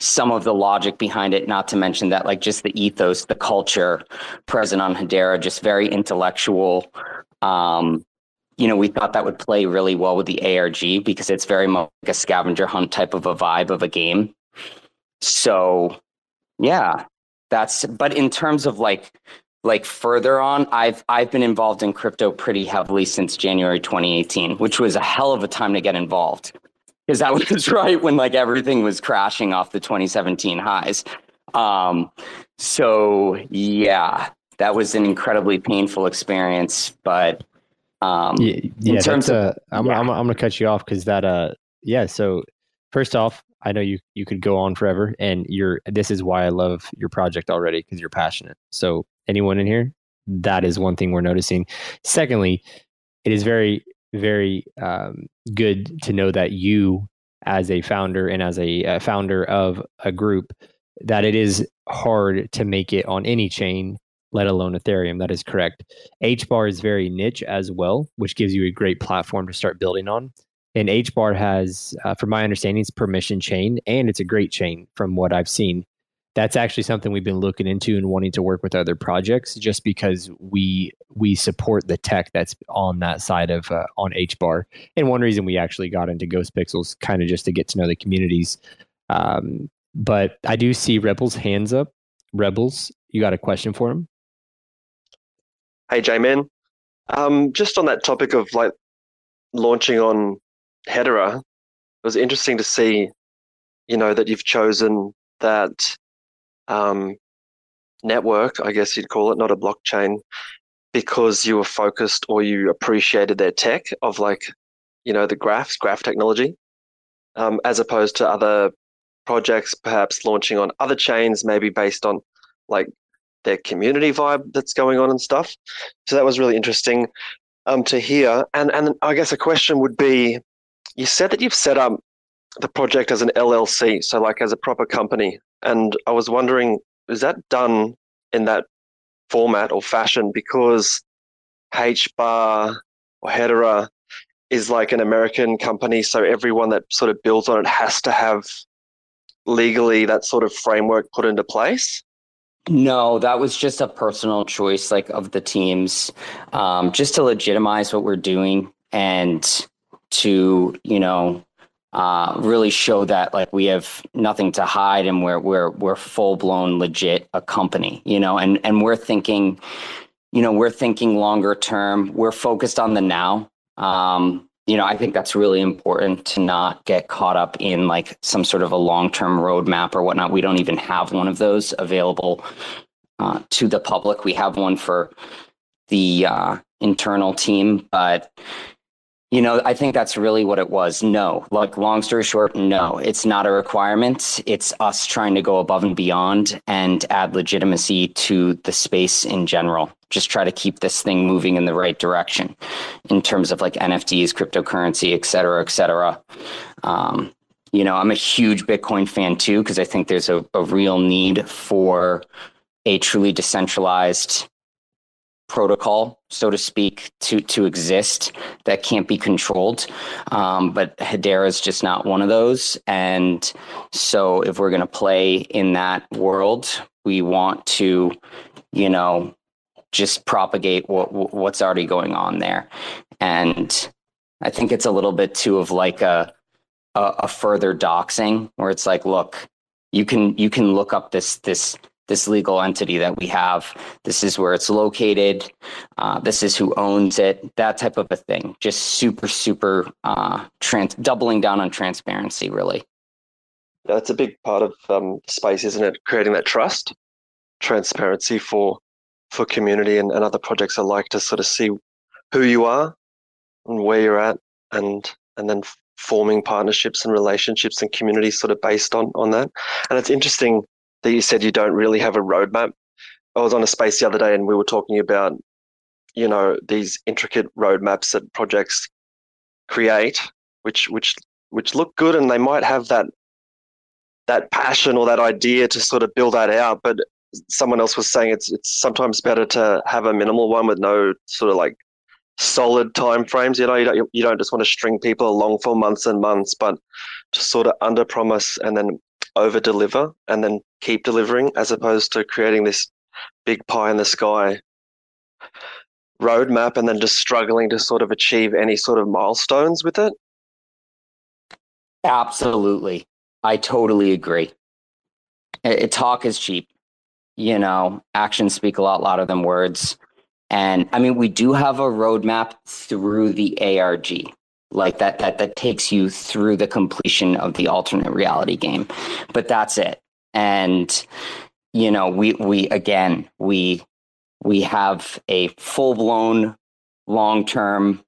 some of the logic behind it, not to mention that like just the ethos, the culture present on Hedera, just very intellectual. Um, you know, we thought that would play really well with the ARG because it's very much like a scavenger hunt type of a vibe of a game. So yeah, that's but in terms of like like further on, I've I've been involved in crypto pretty heavily since January 2018, which was a hell of a time to get involved because that <laughs> was right when like everything was crashing off the 2017 highs. Um, so yeah, that was an incredibly painful experience, but um, yeah, yeah terms of- uh, I'm, yeah. I'm, I'm gonna cut you off because that uh yeah so first off i know you you could go on forever and you're this is why i love your project already because you're passionate so anyone in here that is one thing we're noticing secondly it is very very um, good to know that you as a founder and as a uh, founder of a group that it is hard to make it on any chain let alone ethereum that is correct HBAR is very niche as well, which gives you a great platform to start building on. And HBAR has, uh, from my understanding, it's permission chain, and it's a great chain from what I've seen. That's actually something we've been looking into and wanting to work with other projects, just because we we support the tech that's on that side of uh, on HBAR. And one reason we actually got into Ghost Pixels, kind of just to get to know the communities. Um, but I do see Rebels hands up. Rebels, you got a question for him? Hey, J-Man. Um, just on that topic of like launching on Hedera, it was interesting to see, you know, that you've chosen that um, network, I guess you'd call it, not a blockchain, because you were focused or you appreciated their tech of like, you know, the graphs, graph technology, um, as opposed to other projects perhaps launching on other chains, maybe based on like their community vibe that's going on and stuff. So that was really interesting um, to hear. And and I guess a question would be, you said that you've set up the project as an LLC, so like as a proper company. And I was wondering, is that done in that format or fashion because H bar or Hedera is like an American company, so everyone that sort of builds on it has to have legally that sort of framework put into place? No, that was just a personal choice, like of the teams, um, just to legitimize what we're doing and to, you know, uh, really show that like we have nothing to hide and we're we're we're full blown legit a company, you know, and and we're thinking, you know, we're thinking longer term. We're focused on the now. Um, you know, I think that's really important to not get caught up in like some sort of a long term roadmap or whatnot. We don't even have one of those available uh, to the public. We have one for the uh, internal team, but you know, I think that's really what it was. No, like long story short, no, it's not a requirement. It's us trying to go above and beyond and add legitimacy to the space in general. Just try to keep this thing moving in the right direction in terms of like NFTs, cryptocurrency, et cetera, et cetera. Um, you know, I'm a huge Bitcoin fan too, because I think there's a, a real need for a truly decentralized protocol, so to speak, to to exist that can't be controlled. Um, but Hedera is just not one of those. And so, if we're going to play in that world, we want to, you know, just propagate what what's already going on there. And I think it's a little bit too of like a a, a further doxing, where it's like, look, you can you can look up this this this legal entity that we have. This is where it's located. Uh, this is who owns it. That type of a thing. Just super, super uh, trans- doubling down on transparency, really. That's a big part of um, space, isn't it? Creating that trust, transparency for for community and, and other projects alike to sort of see who you are and where you're at, and and then forming partnerships and relationships and communities sort of based on on that. And it's interesting that you said you don't really have a roadmap. I was on a space the other day and we were talking about, you know, these intricate roadmaps that projects create, which which which look good and they might have that that passion or that idea to sort of build that out. But someone else was saying it's it's sometimes better to have a minimal one with no sort of like solid time frames. You know, you don't you don't just want to string people along for months and months, but just sort of under promise and then over deliver and then keep delivering as opposed to creating this big pie in the sky roadmap and then just struggling to sort of achieve any sort of milestones with it? Absolutely. I totally agree. It, talk is cheap. You know, actions speak a lot louder than words. And I mean, we do have a roadmap through the ARG like that that that takes you through the completion of the alternate reality game. But that's it. And you know we we again we we have a full-blown long-term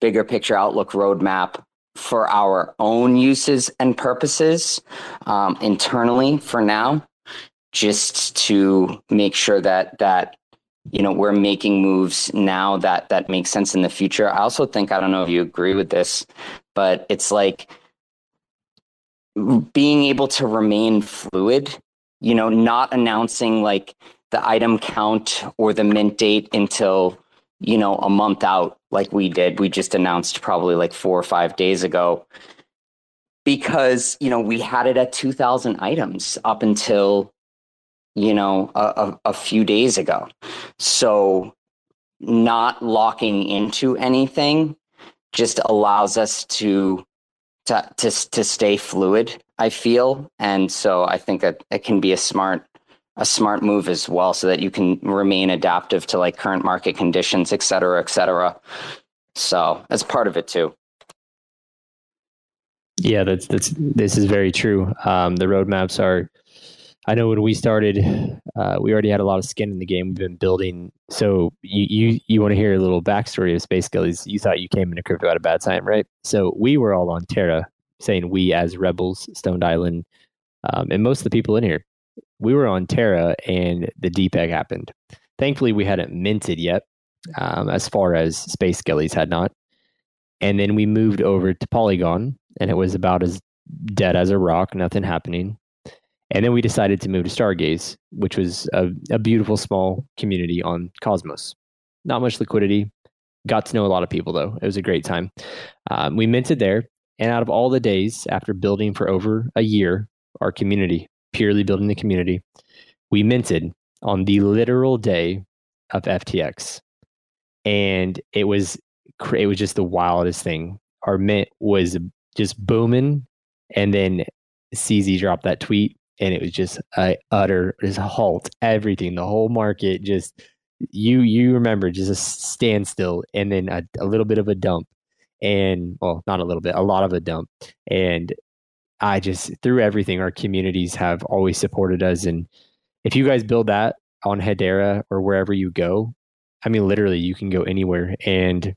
bigger picture outlook roadmap for our own uses and purposes um, internally for now just to make sure that that you know we're making moves now that that make sense in the future i also think i don't know if you agree with this but it's like being able to remain fluid you know not announcing like the item count or the mint date until you know a month out like we did we just announced probably like 4 or 5 days ago because you know we had it at 2000 items up until you know, a, a, a few days ago. So not locking into anything just allows us to to to, to stay fluid I feel, and so I think that it can be a smart a smart move as well, so that you can remain adaptive to like current market conditions, et cetera, et cetera. So that's part of it too. Yeah, that's that's this is very true. Um, the roadmaps are. I know when we started, uh, we already had a lot of skin in the game. We've been building. So you you you want to hear a little backstory of Space Skellies? You thought you came into crypto at a bad time, right? So we were all on Terra, saying we as rebels, Stoned Island, um, and most of the people in here, we were on Terra, and the depeg happened. Thankfully, we hadn't minted yet, um, as far as Space Skellies had not. And then we moved over to Polygon, and it was about as dead as a rock, nothing happening. And then we decided to move to Stargaze, which was a, a beautiful small community on Cosmos. Not much liquidity. Got to know a lot of people though. It was a great time. Um, we minted there, and out of all the days after building for over a year, our community, purely building the community, we minted on the literal day of FTX, and it was it was just the wildest thing. Our mint was just booming, and then CZ dropped that tweet, and it was just a utter just halt. Everything, the whole market, just you you remember just a standstill, and then a, a little bit of a dump, and well, not a little bit, a lot of a dump, and I just through everything, our communities have always supported us, and if you guys build that on Hedera or wherever you go, I mean, literally, you can go anywhere, and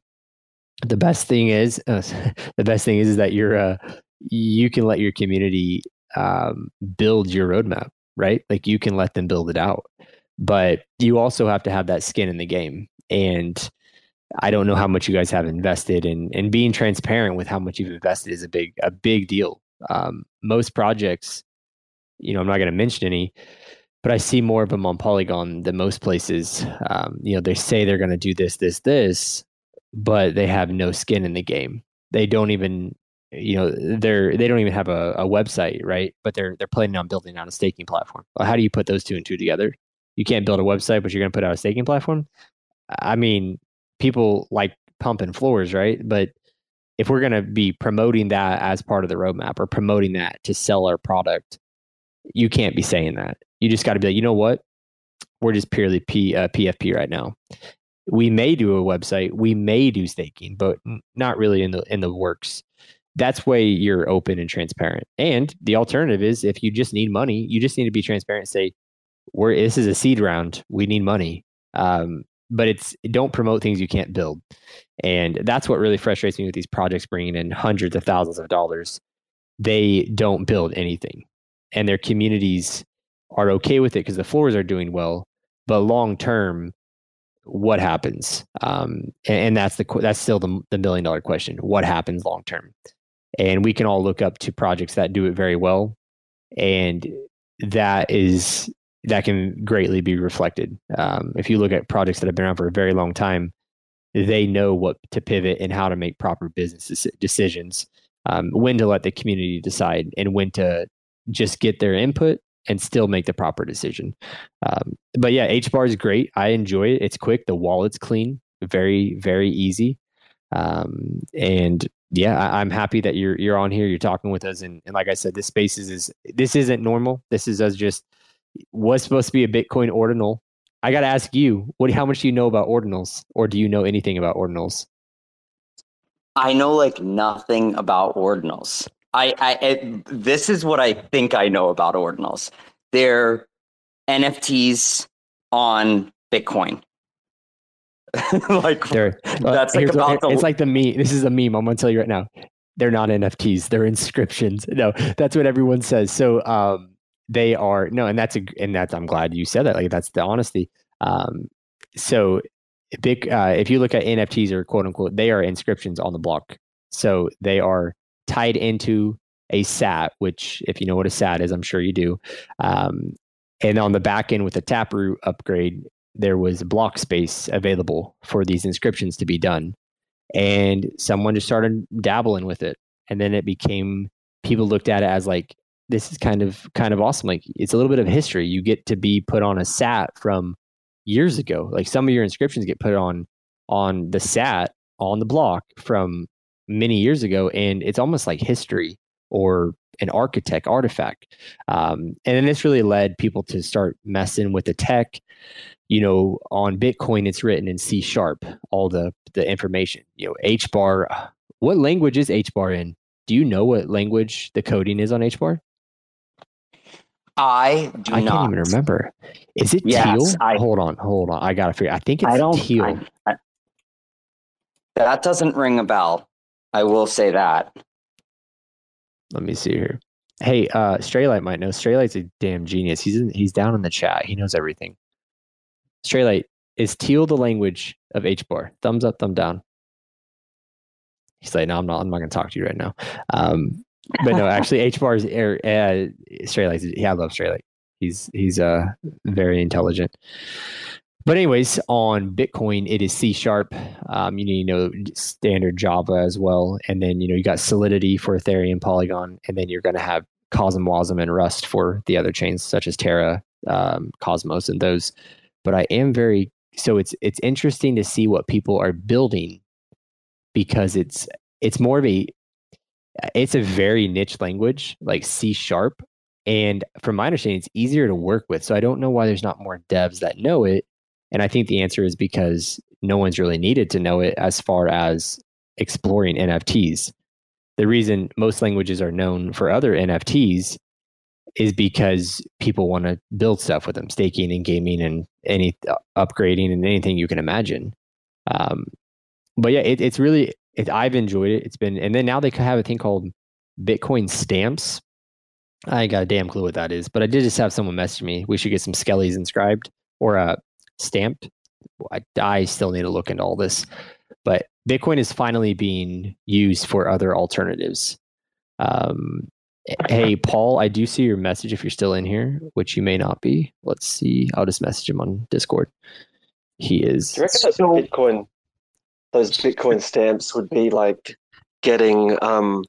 the best thing is uh, <laughs> the best thing is, is that you're uh, you can let your community um, build your roadmap right? Like you can let them build it out but you also have to have that skin in the game and i don't know how much you guys have invested in and being transparent with how much you've invested is a big a big deal. Um, most projects you know i'm not going to mention any but i see more of them on polygon than most places. Um, you know they say they're going to do this this this but they have no skin in the game. They don't even, you know, they're they don't even have a, a website, right? But they're they're planning on building out a staking platform. Well, how do you put those two and two together? You can't build a website, but you're going to put out a staking platform. I mean, people like pumping floors, right? But if we're going to be promoting that as part of the roadmap or promoting that to sell our product, you can't be saying that. You just got to be like, you know what? We're just purely P, uh, PFP right now we may do a website, we may do staking, but not really in the in the works. That's way you're open and transparent. And the alternative is if you just need money, you just need to be transparent. Say, we're this is a seed round. We need money. Um, but it's don't promote things you can't build. And that's what really frustrates me with these projects bringing in hundreds of thousands of dollars. They don't build anything, and their communities are okay with it because the floors are doing well. But long term, what happens? Um, and, and, that's the that's still the, the million dollar question. What happens long term? And we can all look up to projects that do it very well, and that is that can greatly be reflected. Um, if you look at projects that have been around for a very long time, they know what to pivot and how to make proper business decisions, um, when to let the community decide, and when to just get their input and still make the proper decision. Um, but yeah, H bar is great. I enjoy it. It's quick. The wallet's clean. Very very easy. Um, and yeah, I, am happy that you're you're on here. You're talking with us, and, and like I said, this space is, is this isn't normal. This is us just was supposed to be a Bitcoin ordinal. I got to ask you, what? How much do you know about ordinals, or do you know anything about ordinals? I know like nothing about ordinals. I, I this is what I think I know about ordinals. They're NFTs on Bitcoin. <laughs> like they're uh, that's like about the, it's like the meme. This is a meme. I'm gonna tell you right now. They're not NFTs. They're inscriptions. <laughs> No, that's what everyone says. So um, they are no, and that's a and that's I'm glad you said that. Like that's the honesty. Um, so big. Uh, if you look at NFTs or quote unquote, they are inscriptions on the block. So they are tied into a SAT, which if you know what a SAT is, I'm sure you do. Um, and on the back end with the Taproot upgrade, there was block space available for these inscriptions to be done. And someone just started dabbling with it. And then it became people looked at it as like, this is kind of kind of awesome. Like it's a little bit of history. You get to be put on a SAT from years ago. Like some of your inscriptions get put on on the SAT on the block from many years ago, and it's almost like history. or an architect artifact. Um, and then this really led people to start messing with the tech. You know, on Bitcoin, it's written in C sharp, all the the information. You know, H bar. What language is H bar in? Do you know what language the coding is on H bar? I do I not. can't even remember. Is it Yes, teal? I- hold on, hold on. I gotta figure. I think it's I don't. teal. I- I- that doesn't ring a bell. I will say that. Let me see here. Hey, uh, Straylight might know. Straylight's a damn genius. He's in, he's down in the chat. He knows everything. Straylight is teal the language of H bar. Thumbs up, thumb down. He's like, no, I'm not. I'm not going to talk to you right now. Um, but no, <laughs> actually, H bar is er, uh, Straylight. Yeah, I love Straylight. He's he's uh very intelligent. But anyways, on Bitcoin, it is C sharp. Um, you need to know standard Java as well, and then you know you got Solidity for Ethereum, Polygon, and then you're going to have Cosm, Wasm, and Rust for the other chains such as Terra, um, Cosmos, and those. But I am very so it's it's interesting to see what people are building because it's it's more of a it's a very niche language like C sharp, and from my understanding, it's easier to work with. So I don't know why there's not more devs that know it. And I think the answer is because no one's really needed to know it as far as exploring NFTs. The reason most languages are known for other NFTs is because people want to build stuff with them, staking and gaming and any uh, upgrading and anything you can imagine. Um, but yeah, it, it's really it, I've enjoyed it. It's been, and then now they have a thing called Bitcoin stamps. I got a damn clue what that is, but I did just have someone message me. We should get some skellies inscribed or uh, stamped. I, I still need to look into all this, but Bitcoin is finally being used for other alternatives. Um, hey, Paul, I do see your message if you're still in here, which you may not be. Let's see. I'll just message him on Discord. He is. Do you reckon those Bitcoin, those Bitcoin stamps would be like getting um,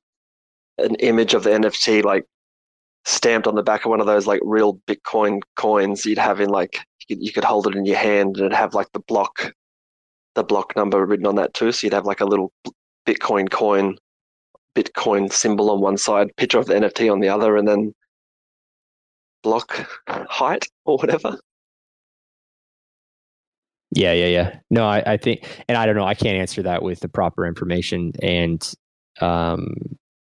an image of the NFT like stamped on the back of one of those like real Bitcoin coins you'd have in like you could, you could hold it in your hand and it'd have like the block, the block number written on that too. So you'd have like a little Bitcoin coin, Bitcoin symbol on one side, picture of the NFT on the other, and then block height or whatever. Yeah, yeah, yeah. No, I, I think, and I don't know. I can't answer that with the proper information, and um,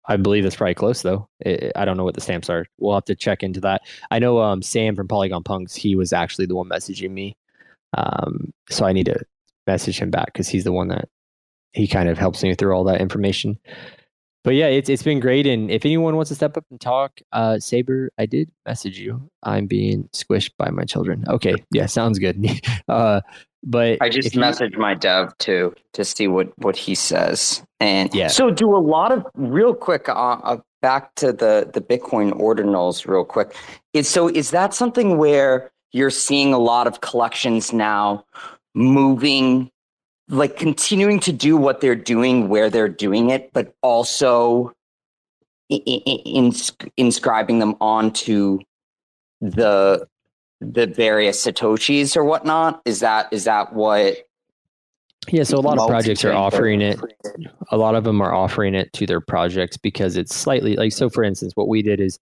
I believe that's probably close though. I I don't know what the stamps are. We'll have to check into that. I know um, Sam from Polygon Punks. He was actually the one messaging me, um, so I need to message him back because he's the one that he kind of helps me through all that information. But yeah, it's it's been great. And if anyone wants to step up and talk, uh, Saber, I did message you. I'm being squished by my children. Okay, yeah, sounds good. <laughs> uh, but I just if you- messaged my dev too to see what what he says. And Yeah. so, do a lot of real quick uh, uh, back to the the Bitcoin ordinals real quick. Is so is that something where you're seeing a lot of collections now moving, like continuing to do what they're doing where they're doing it, but also ins- inscribing them onto the the various satoshis or whatnot is that is that what Yeah, so a lot of projects are offering it. A lot of them are offering it to their projects because it's slightly like so. For instance, what we did is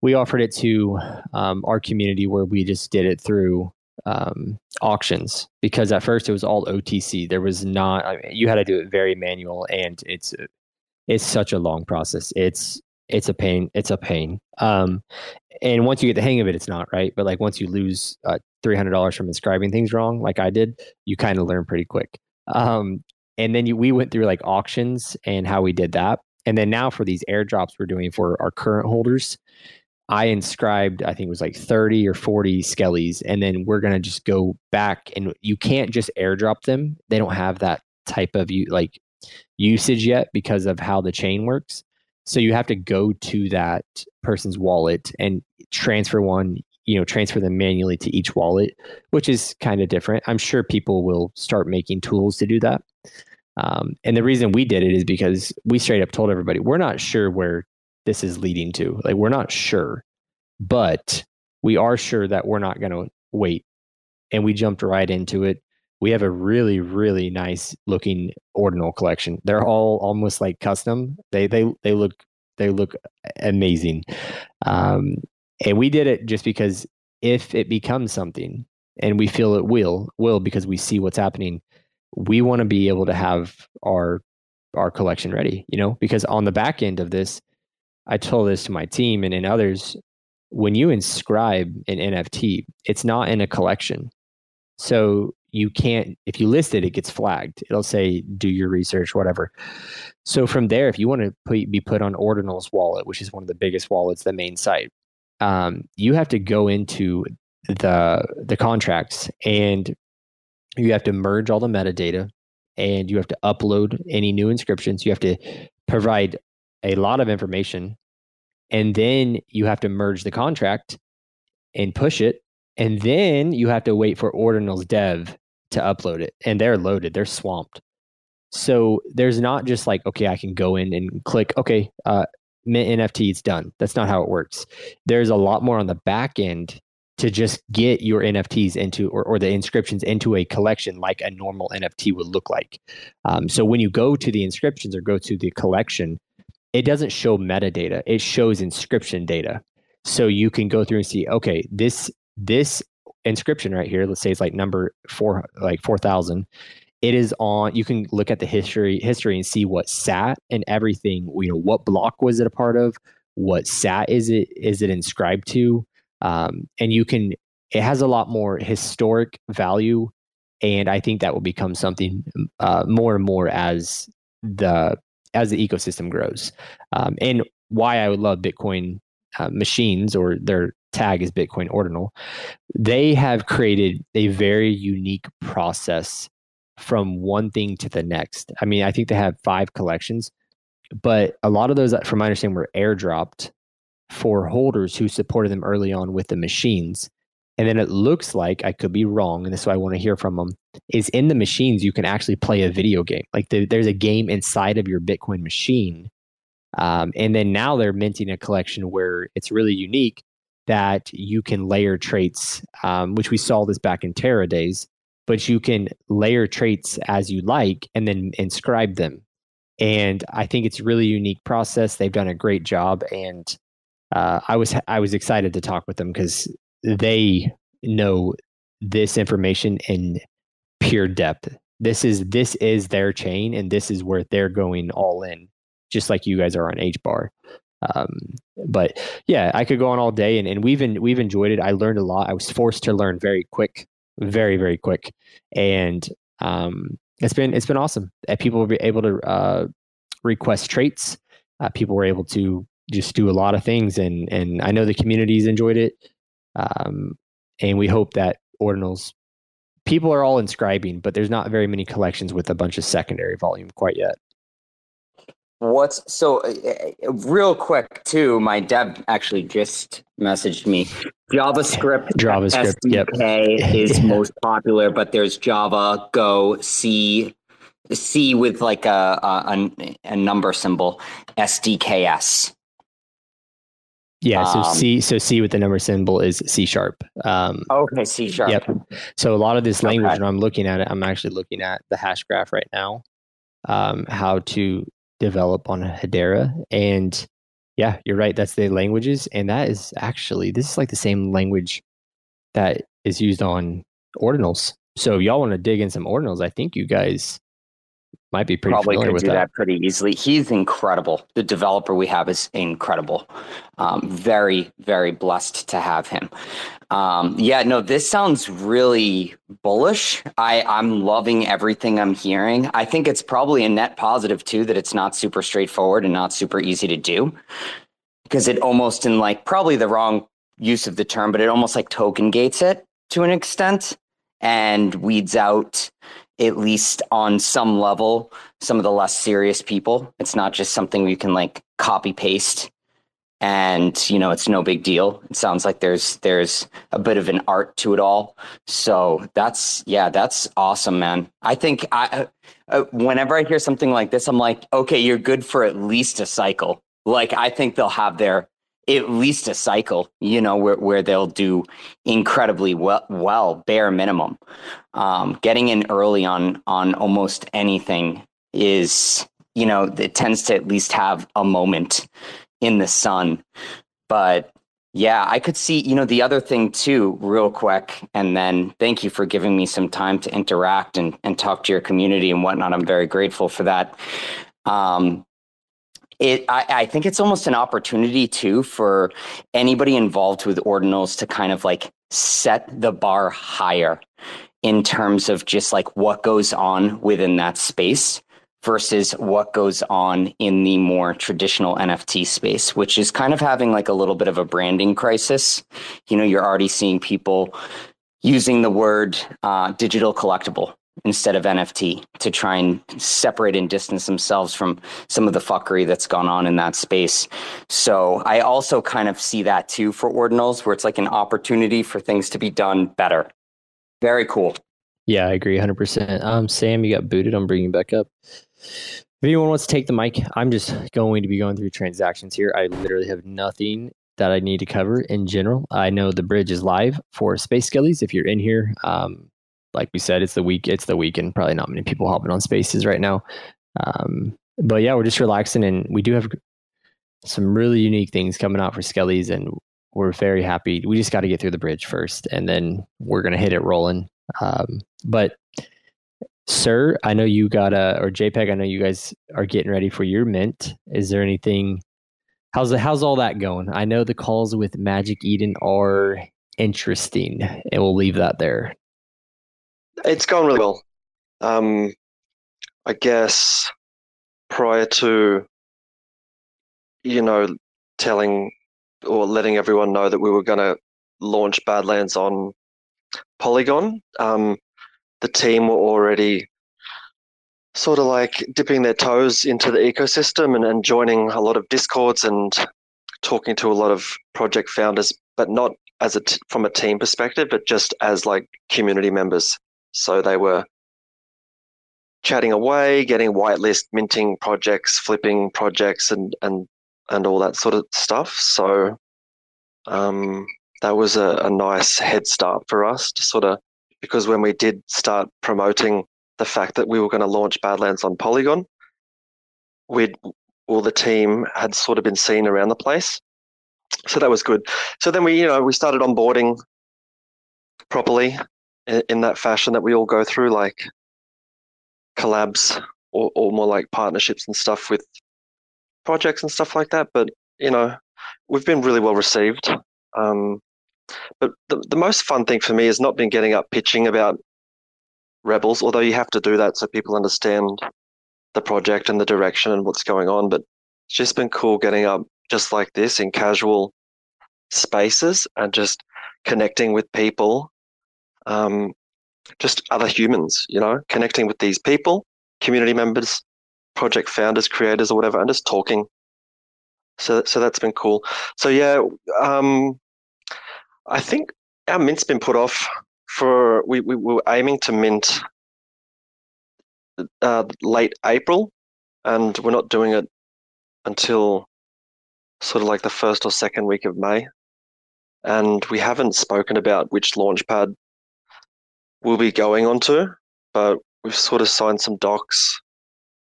we offered it to um, our community where we just did it through um, auctions because at first it was all OTC. There was not. I mean, you had to do it very manual, and it's it's such a long process. It's it's a pain. It's a pain. Um, and once you get the hang of it, it's not right. But like once you lose uh, three hundred dollars from inscribing things wrong, like I did, you kind of learn pretty quick. Um, and then you, we went through like auctions and how we did that. And then now for these airdrops we're doing for our current holders, I inscribed, I think it was like 30 or 40 skellies. And then we're going to just go back and you can't just airdrop them. They don't have that type of you like usage yet because of how the chain works. So you have to go to that person's wallet and transfer one, you know, transfer them manually to each wallet, which is kind of different. I'm sure people will start making tools to do that. Um, and the reason we did it is because we straight up told everybody we're not sure where this is leading to. Like we're not sure, but we are sure that we're not going to wait. And we jumped right into it. We have a really, really nice looking ordinal collection. They're all almost like custom. They they they look They look amazing. Um, and we did it just because if it becomes something and we feel it will, will because we see what's happening, we want to be able to have our our collection ready, you know, because on the back end of this, I told this to my team and in others, when you inscribe an NFT, it's not in a collection. So you can't, if you list it, it gets flagged. It'll say, do your research, whatever. So from there, if you want to put, be put on Ordinals Wallet, which is one of the biggest wallets, the main site, um, you have to go into the the contracts and you have to merge all the metadata and you have to upload any new inscriptions. You have to provide a lot of information and then you have to merge the contract and push it and then you have to wait for ordinal's dev to upload it and they're loaded they're swamped. So there's not just like okay i can go in and click okay uh mint nft it's done. That's not how it works. There's a lot more on the back end to just get your nfts into or, or the inscriptions into a collection like a normal nft would look like. Um, so when you go to the inscriptions or go to the collection it doesn't show metadata it shows inscription data. So you can go through and see okay this this inscription right here let's say it's like number four like 4000 it is on you can look at the history history and see what sat and everything you know what block was it a part of? What sat is it is it inscribed to? Um, and you can it has a lot more historic value and i think that will become something uh, more and more as the as the ecosystem grows. Um, and why I would love Bitcoin uh, machines or their tag is Bitcoin Ordinal, they have created a very unique process from one thing to the next. I mean, I think they have five collections, but a lot of those, from my understanding, were airdropped for holders who supported them early on with the machines. And then it looks like I could be wrong, and this is why I want to hear from them. Is in the machines you can actually play a video game. Like the, there's a game inside of your Bitcoin machine, um, and then now they're minting a collection where it's really unique that you can layer traits, um, which we saw this back in Terra days. But you can layer traits as you like, and then inscribe them. And I think it's a really unique process. They've done a great job, and uh, I was I was excited to talk with them because they know this information in pure depth. This is this is their chain, and this is where they're going all in, just like you guys are on H bar. Um, but yeah, I could go on all day, and, and we've in, we've enjoyed it. I learned a lot. I was forced to learn very quick, very very quick, and um, it's been it's been awesome. People be able to uh, request traits. Uh, people were able to just do a lot of things, and and I know the communities enjoyed it. Um, and we hope that ordinals people are all inscribing, but there's not very many collections with a bunch of secondary volume quite yet. What's so uh, uh real quick too? My dev actually just messaged me. JavaScript, <laughs> JavaScript, SDK yep. is <laughs> most popular, but there's Java, Go, C, C with like a a, a number symbol, SDKS. Yeah, so um, C so C with the number symbol is C sharp. Um, okay, C sharp. Yep. So a lot of this language, okay. when I'm looking at it, I'm actually looking at the hash graph right now, um, how to develop on Hedera, and yeah, you're right. That's the languages, and that is actually this is like the same language that is used on ordinals. So if y'all want to dig in some ordinals, I think you guys might be pretty probably could do that. that. pretty easily. He's incredible. The developer we have is incredible. Um, very, very blessed to have him. Um, yeah, no, this sounds really bullish. I, I'm loving everything I'm hearing. I think it's probably a net positive too that it's not super straightforward and not super easy to do because it almost in like probably the wrong use of the term, but it almost like token gates it to an extent and weeds out at least on some level, some of the less serious people. It's not just something you can like copy paste and you know it's no big deal. It sounds like there's there's a bit of an art to it all. So that's yeah that's awesome man. I think i uh, whenever i hear something like this i'm like okay you're good for at least a cycle. Like i think they'll have their at least a cycle, you know, where, where they'll do incredibly well, well bare minimum. Um, getting in early on on almost anything is, you know, it tends to at least have a moment in the sun. But yeah, I could see, you know, the other thing too, real quick, and then thank you for giving me some time to interact and, and talk to your community and whatnot. I'm very grateful for that. Um, it, I, I think it's almost an opportunity too for anybody involved with ordinals to kind of like set the bar higher in terms of just like what goes on within that space versus what goes on in the more traditional NFT space, which is kind of having like a little bit of a branding crisis. You know, you're already seeing people using the word uh, digital collectible instead of NFT to try and separate and distance themselves from some of the fuckery that's gone on in that space. So I also kind of see that too for ordinals, where it's like an opportunity for things to be done better. Very cool. Yeah, I agree 100%. Um, Sam, you got booted. I'm bringing back up. If anyone wants to take the mic, I'm just going to be going through transactions here. I literally have nothing that I need to cover in general. I know the bridge is live for Space Skellies. If you're in here, um, like we said, it's the week. It's the weekend. Probably not many people hopping on Spaces right now. Um, but yeah, we're just relaxing, and we do have some really unique things coming out for Skellies, and we're very happy. We just got to get through the bridge first, and then we're gonna hit it rolling. Um, but sir, I know you got a or JPEG. I know you guys are getting ready for your mint. Is there anything? How's the, how's all that going? I know the calls with Magic Eden are interesting, and we'll leave that there. It's gone really well. Um, I guess prior to you know telling or letting everyone know that we were going to launch Badlands on Polygon, um, the team were already sort of like dipping their toes into the ecosystem and, and joining a lot of discords and talking to a lot of project founders, but not as a t- from a team perspective, but just as like community members. So they were chatting away, getting whitelist, minting projects, flipping projects, and and and all that sort of stuff. So um, that was a, a nice head start for us to sort of because when we did start promoting the fact that we were going to launch Badlands on Polygon, we'd all the team had sort of been seen around the place. So that was good. So then we, you know, we started onboarding properly in, that fashion that we all go through, like collabs or, or more like partnerships and stuff with projects and stuff like that. But you know, we've been really well received. Um, but the, the most fun thing for me has not been getting up pitching about rebels, although you have to do that so people understand the project and the direction and what's going on. But it's just been cool getting up just like this in casual spaces and just connecting with people, um, just other humans, you know, connecting with these people, community members, project founders, creators, or whatever, and just talking. So, so that's been cool. So yeah, um, I think our mint's been put off for we, we were aiming to mint uh, late April, and we're not doing it until sort of like the first or second week of May. And we haven't spoken about which launchpad we'll be going onto, but we've sort of signed some docs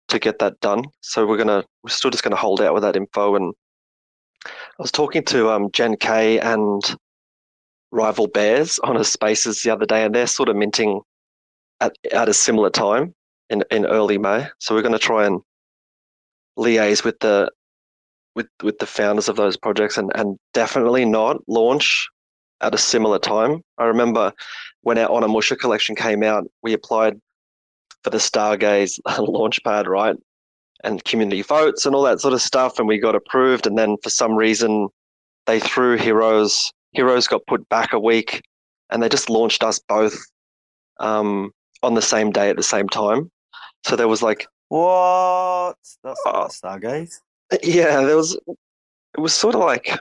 to get that done. So we're gonna we're still just gonna hold out with that info. And I was talking to um, Jen K and rival bears on a spaces the other day, and they're sort of minting at, at a similar time in, in early May. So we're to try and liaise with the with with the founders of those projects and, and definitely not launch at a similar time. I remember when our Onimusha collection came out, we applied for the Stargaze <laughs> launchpad, right? And community votes and all that sort of stuff, and we got approved. And then for some reason, they threw Heroes Heroes got put back a week, and they just launched us both um, on the same day at the same time. So there was like what? That's uh, Stargaze. Yeah, there was. It was sort of like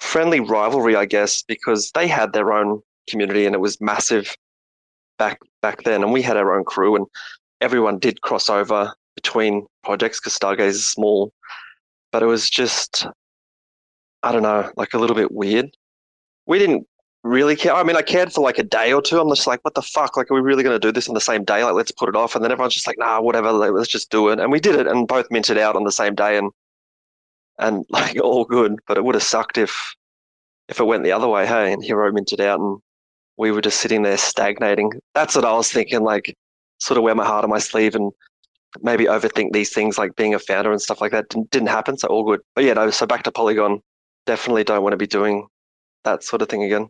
friendly rivalry, I guess, because they had their own community and it was massive back back then, and we had our own crew, and everyone did cross over between projects because Stargaze is small. But it was just I don't know, like a little bit weird. We didn't really care. I mean, I cared for like a day or two. I'm just like, what the fuck? Like, are we really going to do this on the same day? Like, let's put it off. And then everyone's just like, nah, whatever. Let's just do it. And we did it and both minted out on the same day. And and <laughs> like all good. But it would have sucked if if it went the other way, hey, and Hero minted out and we were just sitting there stagnating. That's what I was thinking, like sort of wear my heart on my sleeve and maybe overthink these things like being a founder and stuff like that didn't, didn't happen. So all good. But yeah, no, so back to Polygon. Definitely don't want to be doing that sort of thing again.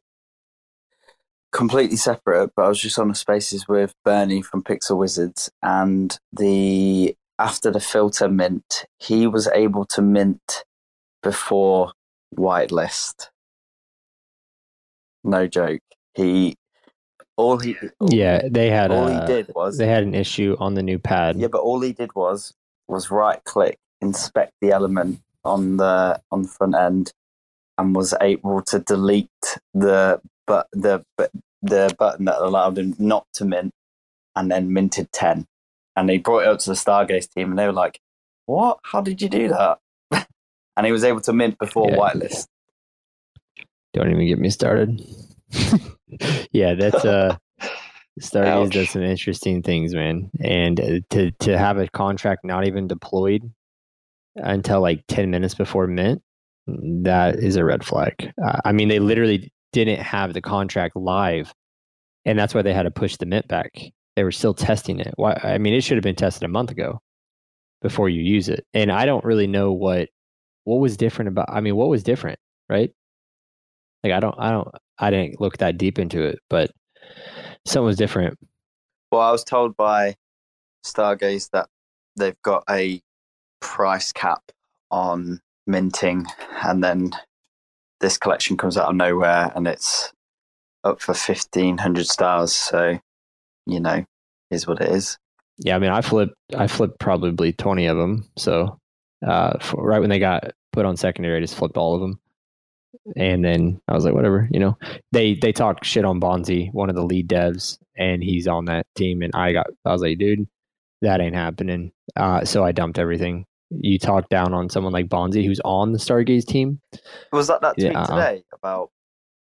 Completely separate, but I was just on the spaces with Bernie from Pixel Wizards and the after the filter mint, he was able to mint before whitelist. No joke. He all he Yeah, they had all a, he did was they had an issue on the new pad. yeah, but all he did was was right click, inspect the element on the on the front end, and was able to delete the but the but the button that allowed him not to mint, and then minted ten. And he brought it up to the Stargaze team, and they were like, "What? How did you do that?" <laughs> and he was able to mint before Yeah. whitelist. Don't even get me started. <laughs> yeah, that's uh <laughs> Stargaze Ouch. does some interesting things, man. And uh, to to have a contract not even deployed until like 10 minutes before mint, that is a red flag. Uh, I mean, they literally didn't have the contract live, and that's why they had to push the mint back. They were still testing it. Why? I mean, it should have been tested a month ago before you use it. And I don't really know what what was different about. I mean, what was different, right? Like, I don't, I don't, I didn't look that deep into it, but something was different. Well, I was told by Stargaze that they've got a price cap on minting, and then this collection comes out of nowhere, and it's up for fifteen hundred stars. So, you know, is what it is. Yeah, I mean, I flipped, I flipped probably twenty of them. So, uh, for, right when they got put on secondary, I just flipped all of them. And then I was like, whatever, you know. They they talked shit on Bonzi, one of the lead devs, and he's on that team. And I got, I was like, dude, that ain't happening. Uh, so I dumped everything. You talk down on someone like Bonzi, who's on the Stargaze team. Was that that Yeah, tweet uh-uh. today about?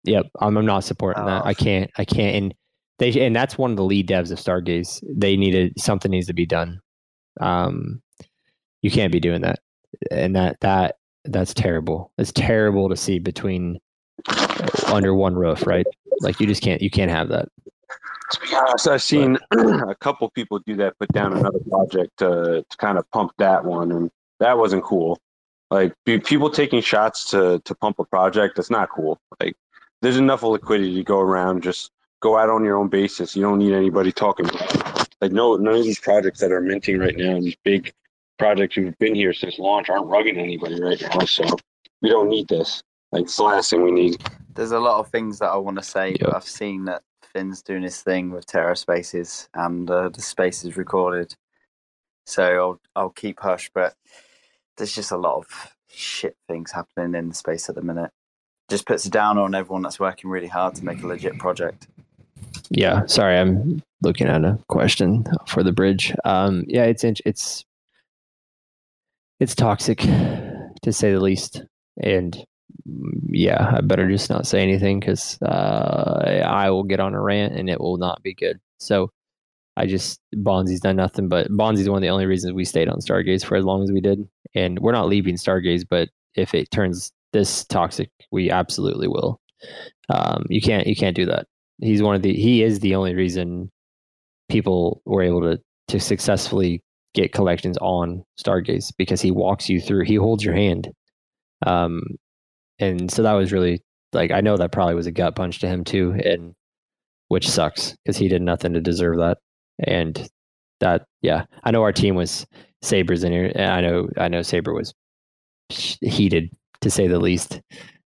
Yep, I'm, I'm not supporting that. Oh. I can't. I can't. And they and that's one of the lead devs of Stargaze. They needed something needs to be done. Um, you can't be doing that, and that that that's terrible. It's terrible to see between under one roof, right? Like you just can't. You can't have that. To be honest, I've seen <clears throat> a couple people do that, put down another project to, to kind of pump that one, and that wasn't cool. Like be- people taking shots to to pump a project, that's not cool. Like there's enough liquidity to go around. Just go out on your own basis. You don't need anybody talking. Like no, none of these projects that are minting right now, these big projects who've been here since launch, aren't rugging anybody right now. So we don't need this. Like it's the last thing we need. There's a lot of things that I want to say, Yep. but I've seen that Finn's doing his thing with TerraSpaces, and uh, the space is recorded. So I'll I'll keep hush, but there's just a lot of shit things happening in the space at the minute. Just puts it down on everyone that's working really hard to make a legit project. Yeah, sorry, I'm looking at a question for the bridge. Um, yeah, it's it's it's toxic to say the least, and mm, yeah, I better just not say anything because uh, I will get on a rant and it will not be good. So I just Bonzi's done nothing, but Bonzi's one of the only reasons we stayed on Stargaze for as long as we did, and we're not leaving Stargaze. But if it turns this toxic, we absolutely will. Um, you can't you can't do that he's one of the he is the only reason people were able to to successfully get collections on Stargaze because he walks you through he holds your hand. Um and so that was really like I know that probably was a gut punch to him too and which sucks because he did nothing to deserve that. And that yeah I know our team was Sabres in here and I know I know Saber was heated to say the least.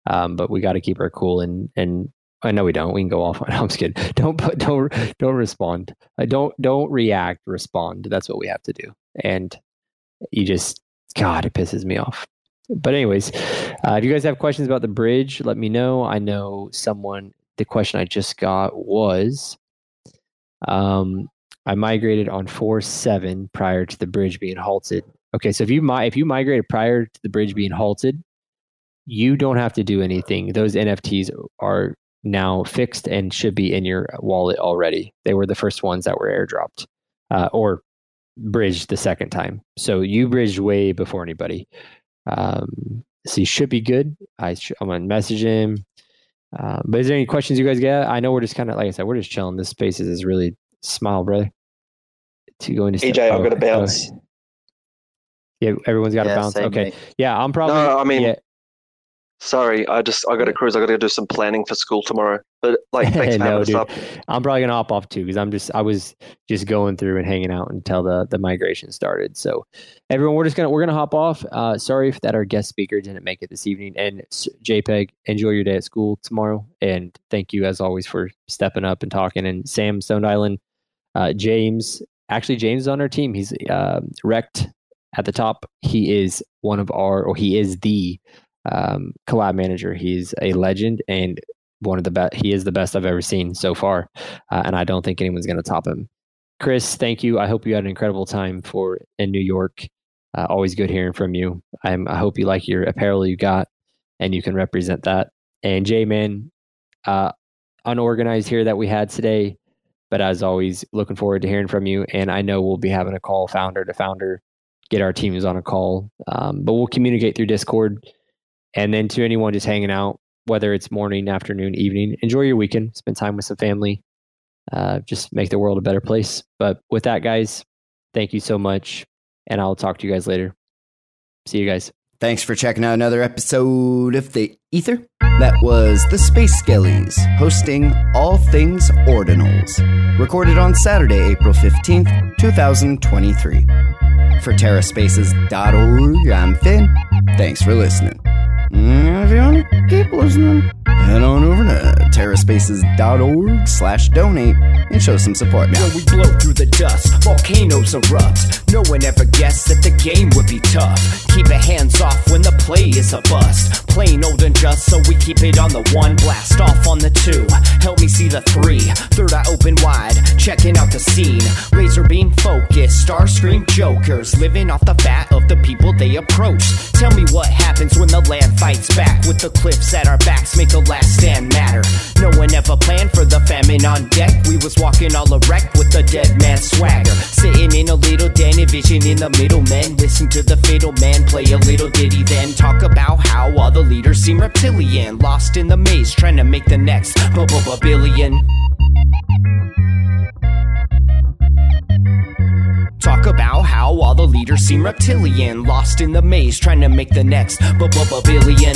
Um but we got to keep our cool and and I know we don't. We can go off. <laughs> On. I'm just kidding. Don't put, don't don't respond. I don't don't react. Respond. That's what we have to do. And you just God, it pisses me off. But anyways, uh, if you guys have questions about the bridge, let me know. I know someone. The question I just got was, um, I migrated on four seven prior to the bridge being halted. Okay, so if you if you migrated prior to the bridge being halted, you don't have to do anything. Those NFTs are now fixed and should be in your wallet already. They were the first ones that were airdropped uh, or bridged the second time. So you bridged way before anybody. Um, so he should be good. I sh- I'm gonna message him. Uh, but is there any questions you guys got? I know we're just kind of like I said, we're just chilling. This space is is really smile, brother. To go into EJ, I've got to oh, bounce. yeah, everyone's got to Yeah, bounce. Okay, mate. yeah, I'm probably. No, I mean- yeah, Sorry, I just I got to cruise. I got to do some planning for school tomorrow. But like, <laughs> thanks for no, having us dude. up. I'm probably gonna hop off too because I'm just I was just going through and hanging out until the the migration started. So everyone, we're just gonna we're gonna hop off. Uh, sorry if that our guest speaker didn't make it this evening. And JPEG, enjoy your day at school tomorrow. And thank you as always for stepping up and talking. And Sam Stoned Island, uh, James, actually James is on our team. He's uh, Rektd at the top. He is one of our or he is the um, collab manager. He's a legend and one of the best. He is the best I've ever seen so far, uh, and I don't think anyone's going to top him. Chris, thank you. I hope you had an incredible time for in New York. Uh, always good hearing from you. I'm, I hope you like your apparel you got, and you can represent that. And Jman, uh, unorganized here that we had today, but as always, looking forward to hearing from you. And I know we'll be having a call founder to founder, get our teams on a call, um, but we'll communicate through Discord. And then to anyone just hanging out, whether it's morning, afternoon, evening, enjoy your weekend, spend time with some family, uh, just make the world a better place. But with that, guys, thank you so much. And I'll talk to you guys later. See you guys. Thanks for checking out another episode of The Ether. That was the Space Skellies hosting All Things Ordinals, recorded on Saturday, April 15th, 2023. For TerraSpaces.org, I'm Finn. Thanks for listening. Mm, If you want to keep listening, head on over to TerraSpaces.org slash donate and show some support now. We blow through the dust, volcanoes erupt. No one ever guessed that the game would be tough. Keep it hands off when the play is a bust. Plain old and just, so we keep it on the one. Blast off on the two. Help me see the three. Third eye open wide, checking out the scene. Laser beam focus, star scream jokers. Living off the fat of the people they approach. Tell me what happens when the land fights back. With the cliffs at our backs, make a last stand matter. No one ever planned for the famine on deck. We was walking all erect with the dead man swagger. Sitting in a little den, vision in the middle. Men listen to the fatal man play a little ditty, then talk about how all the leaders seem reptilian. Lost in the maze, trying to make the next billion. Talk about how all the leaders seem reptilian. Lost in the maze, trying to make the next billion.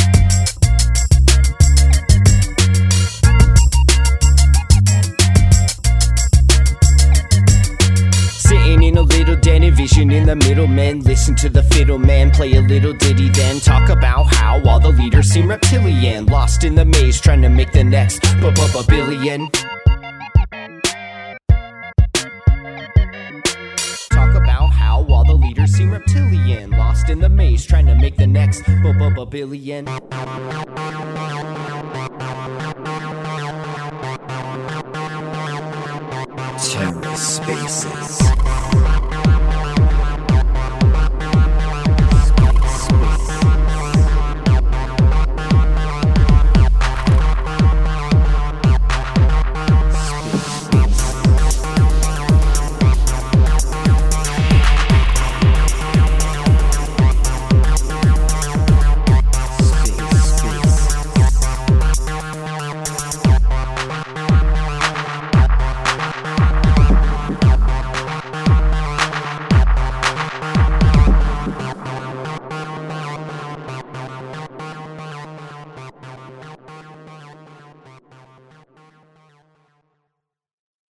Little envision in the middle men. Listen to the fiddle man play a little ditty, then talk about how all the leaders seem reptilian. Lost in the maze, trying to make the next billion. Talk about how all the leaders seem reptilian. Lost in the maze, trying to make the next billion. TerraSpaces.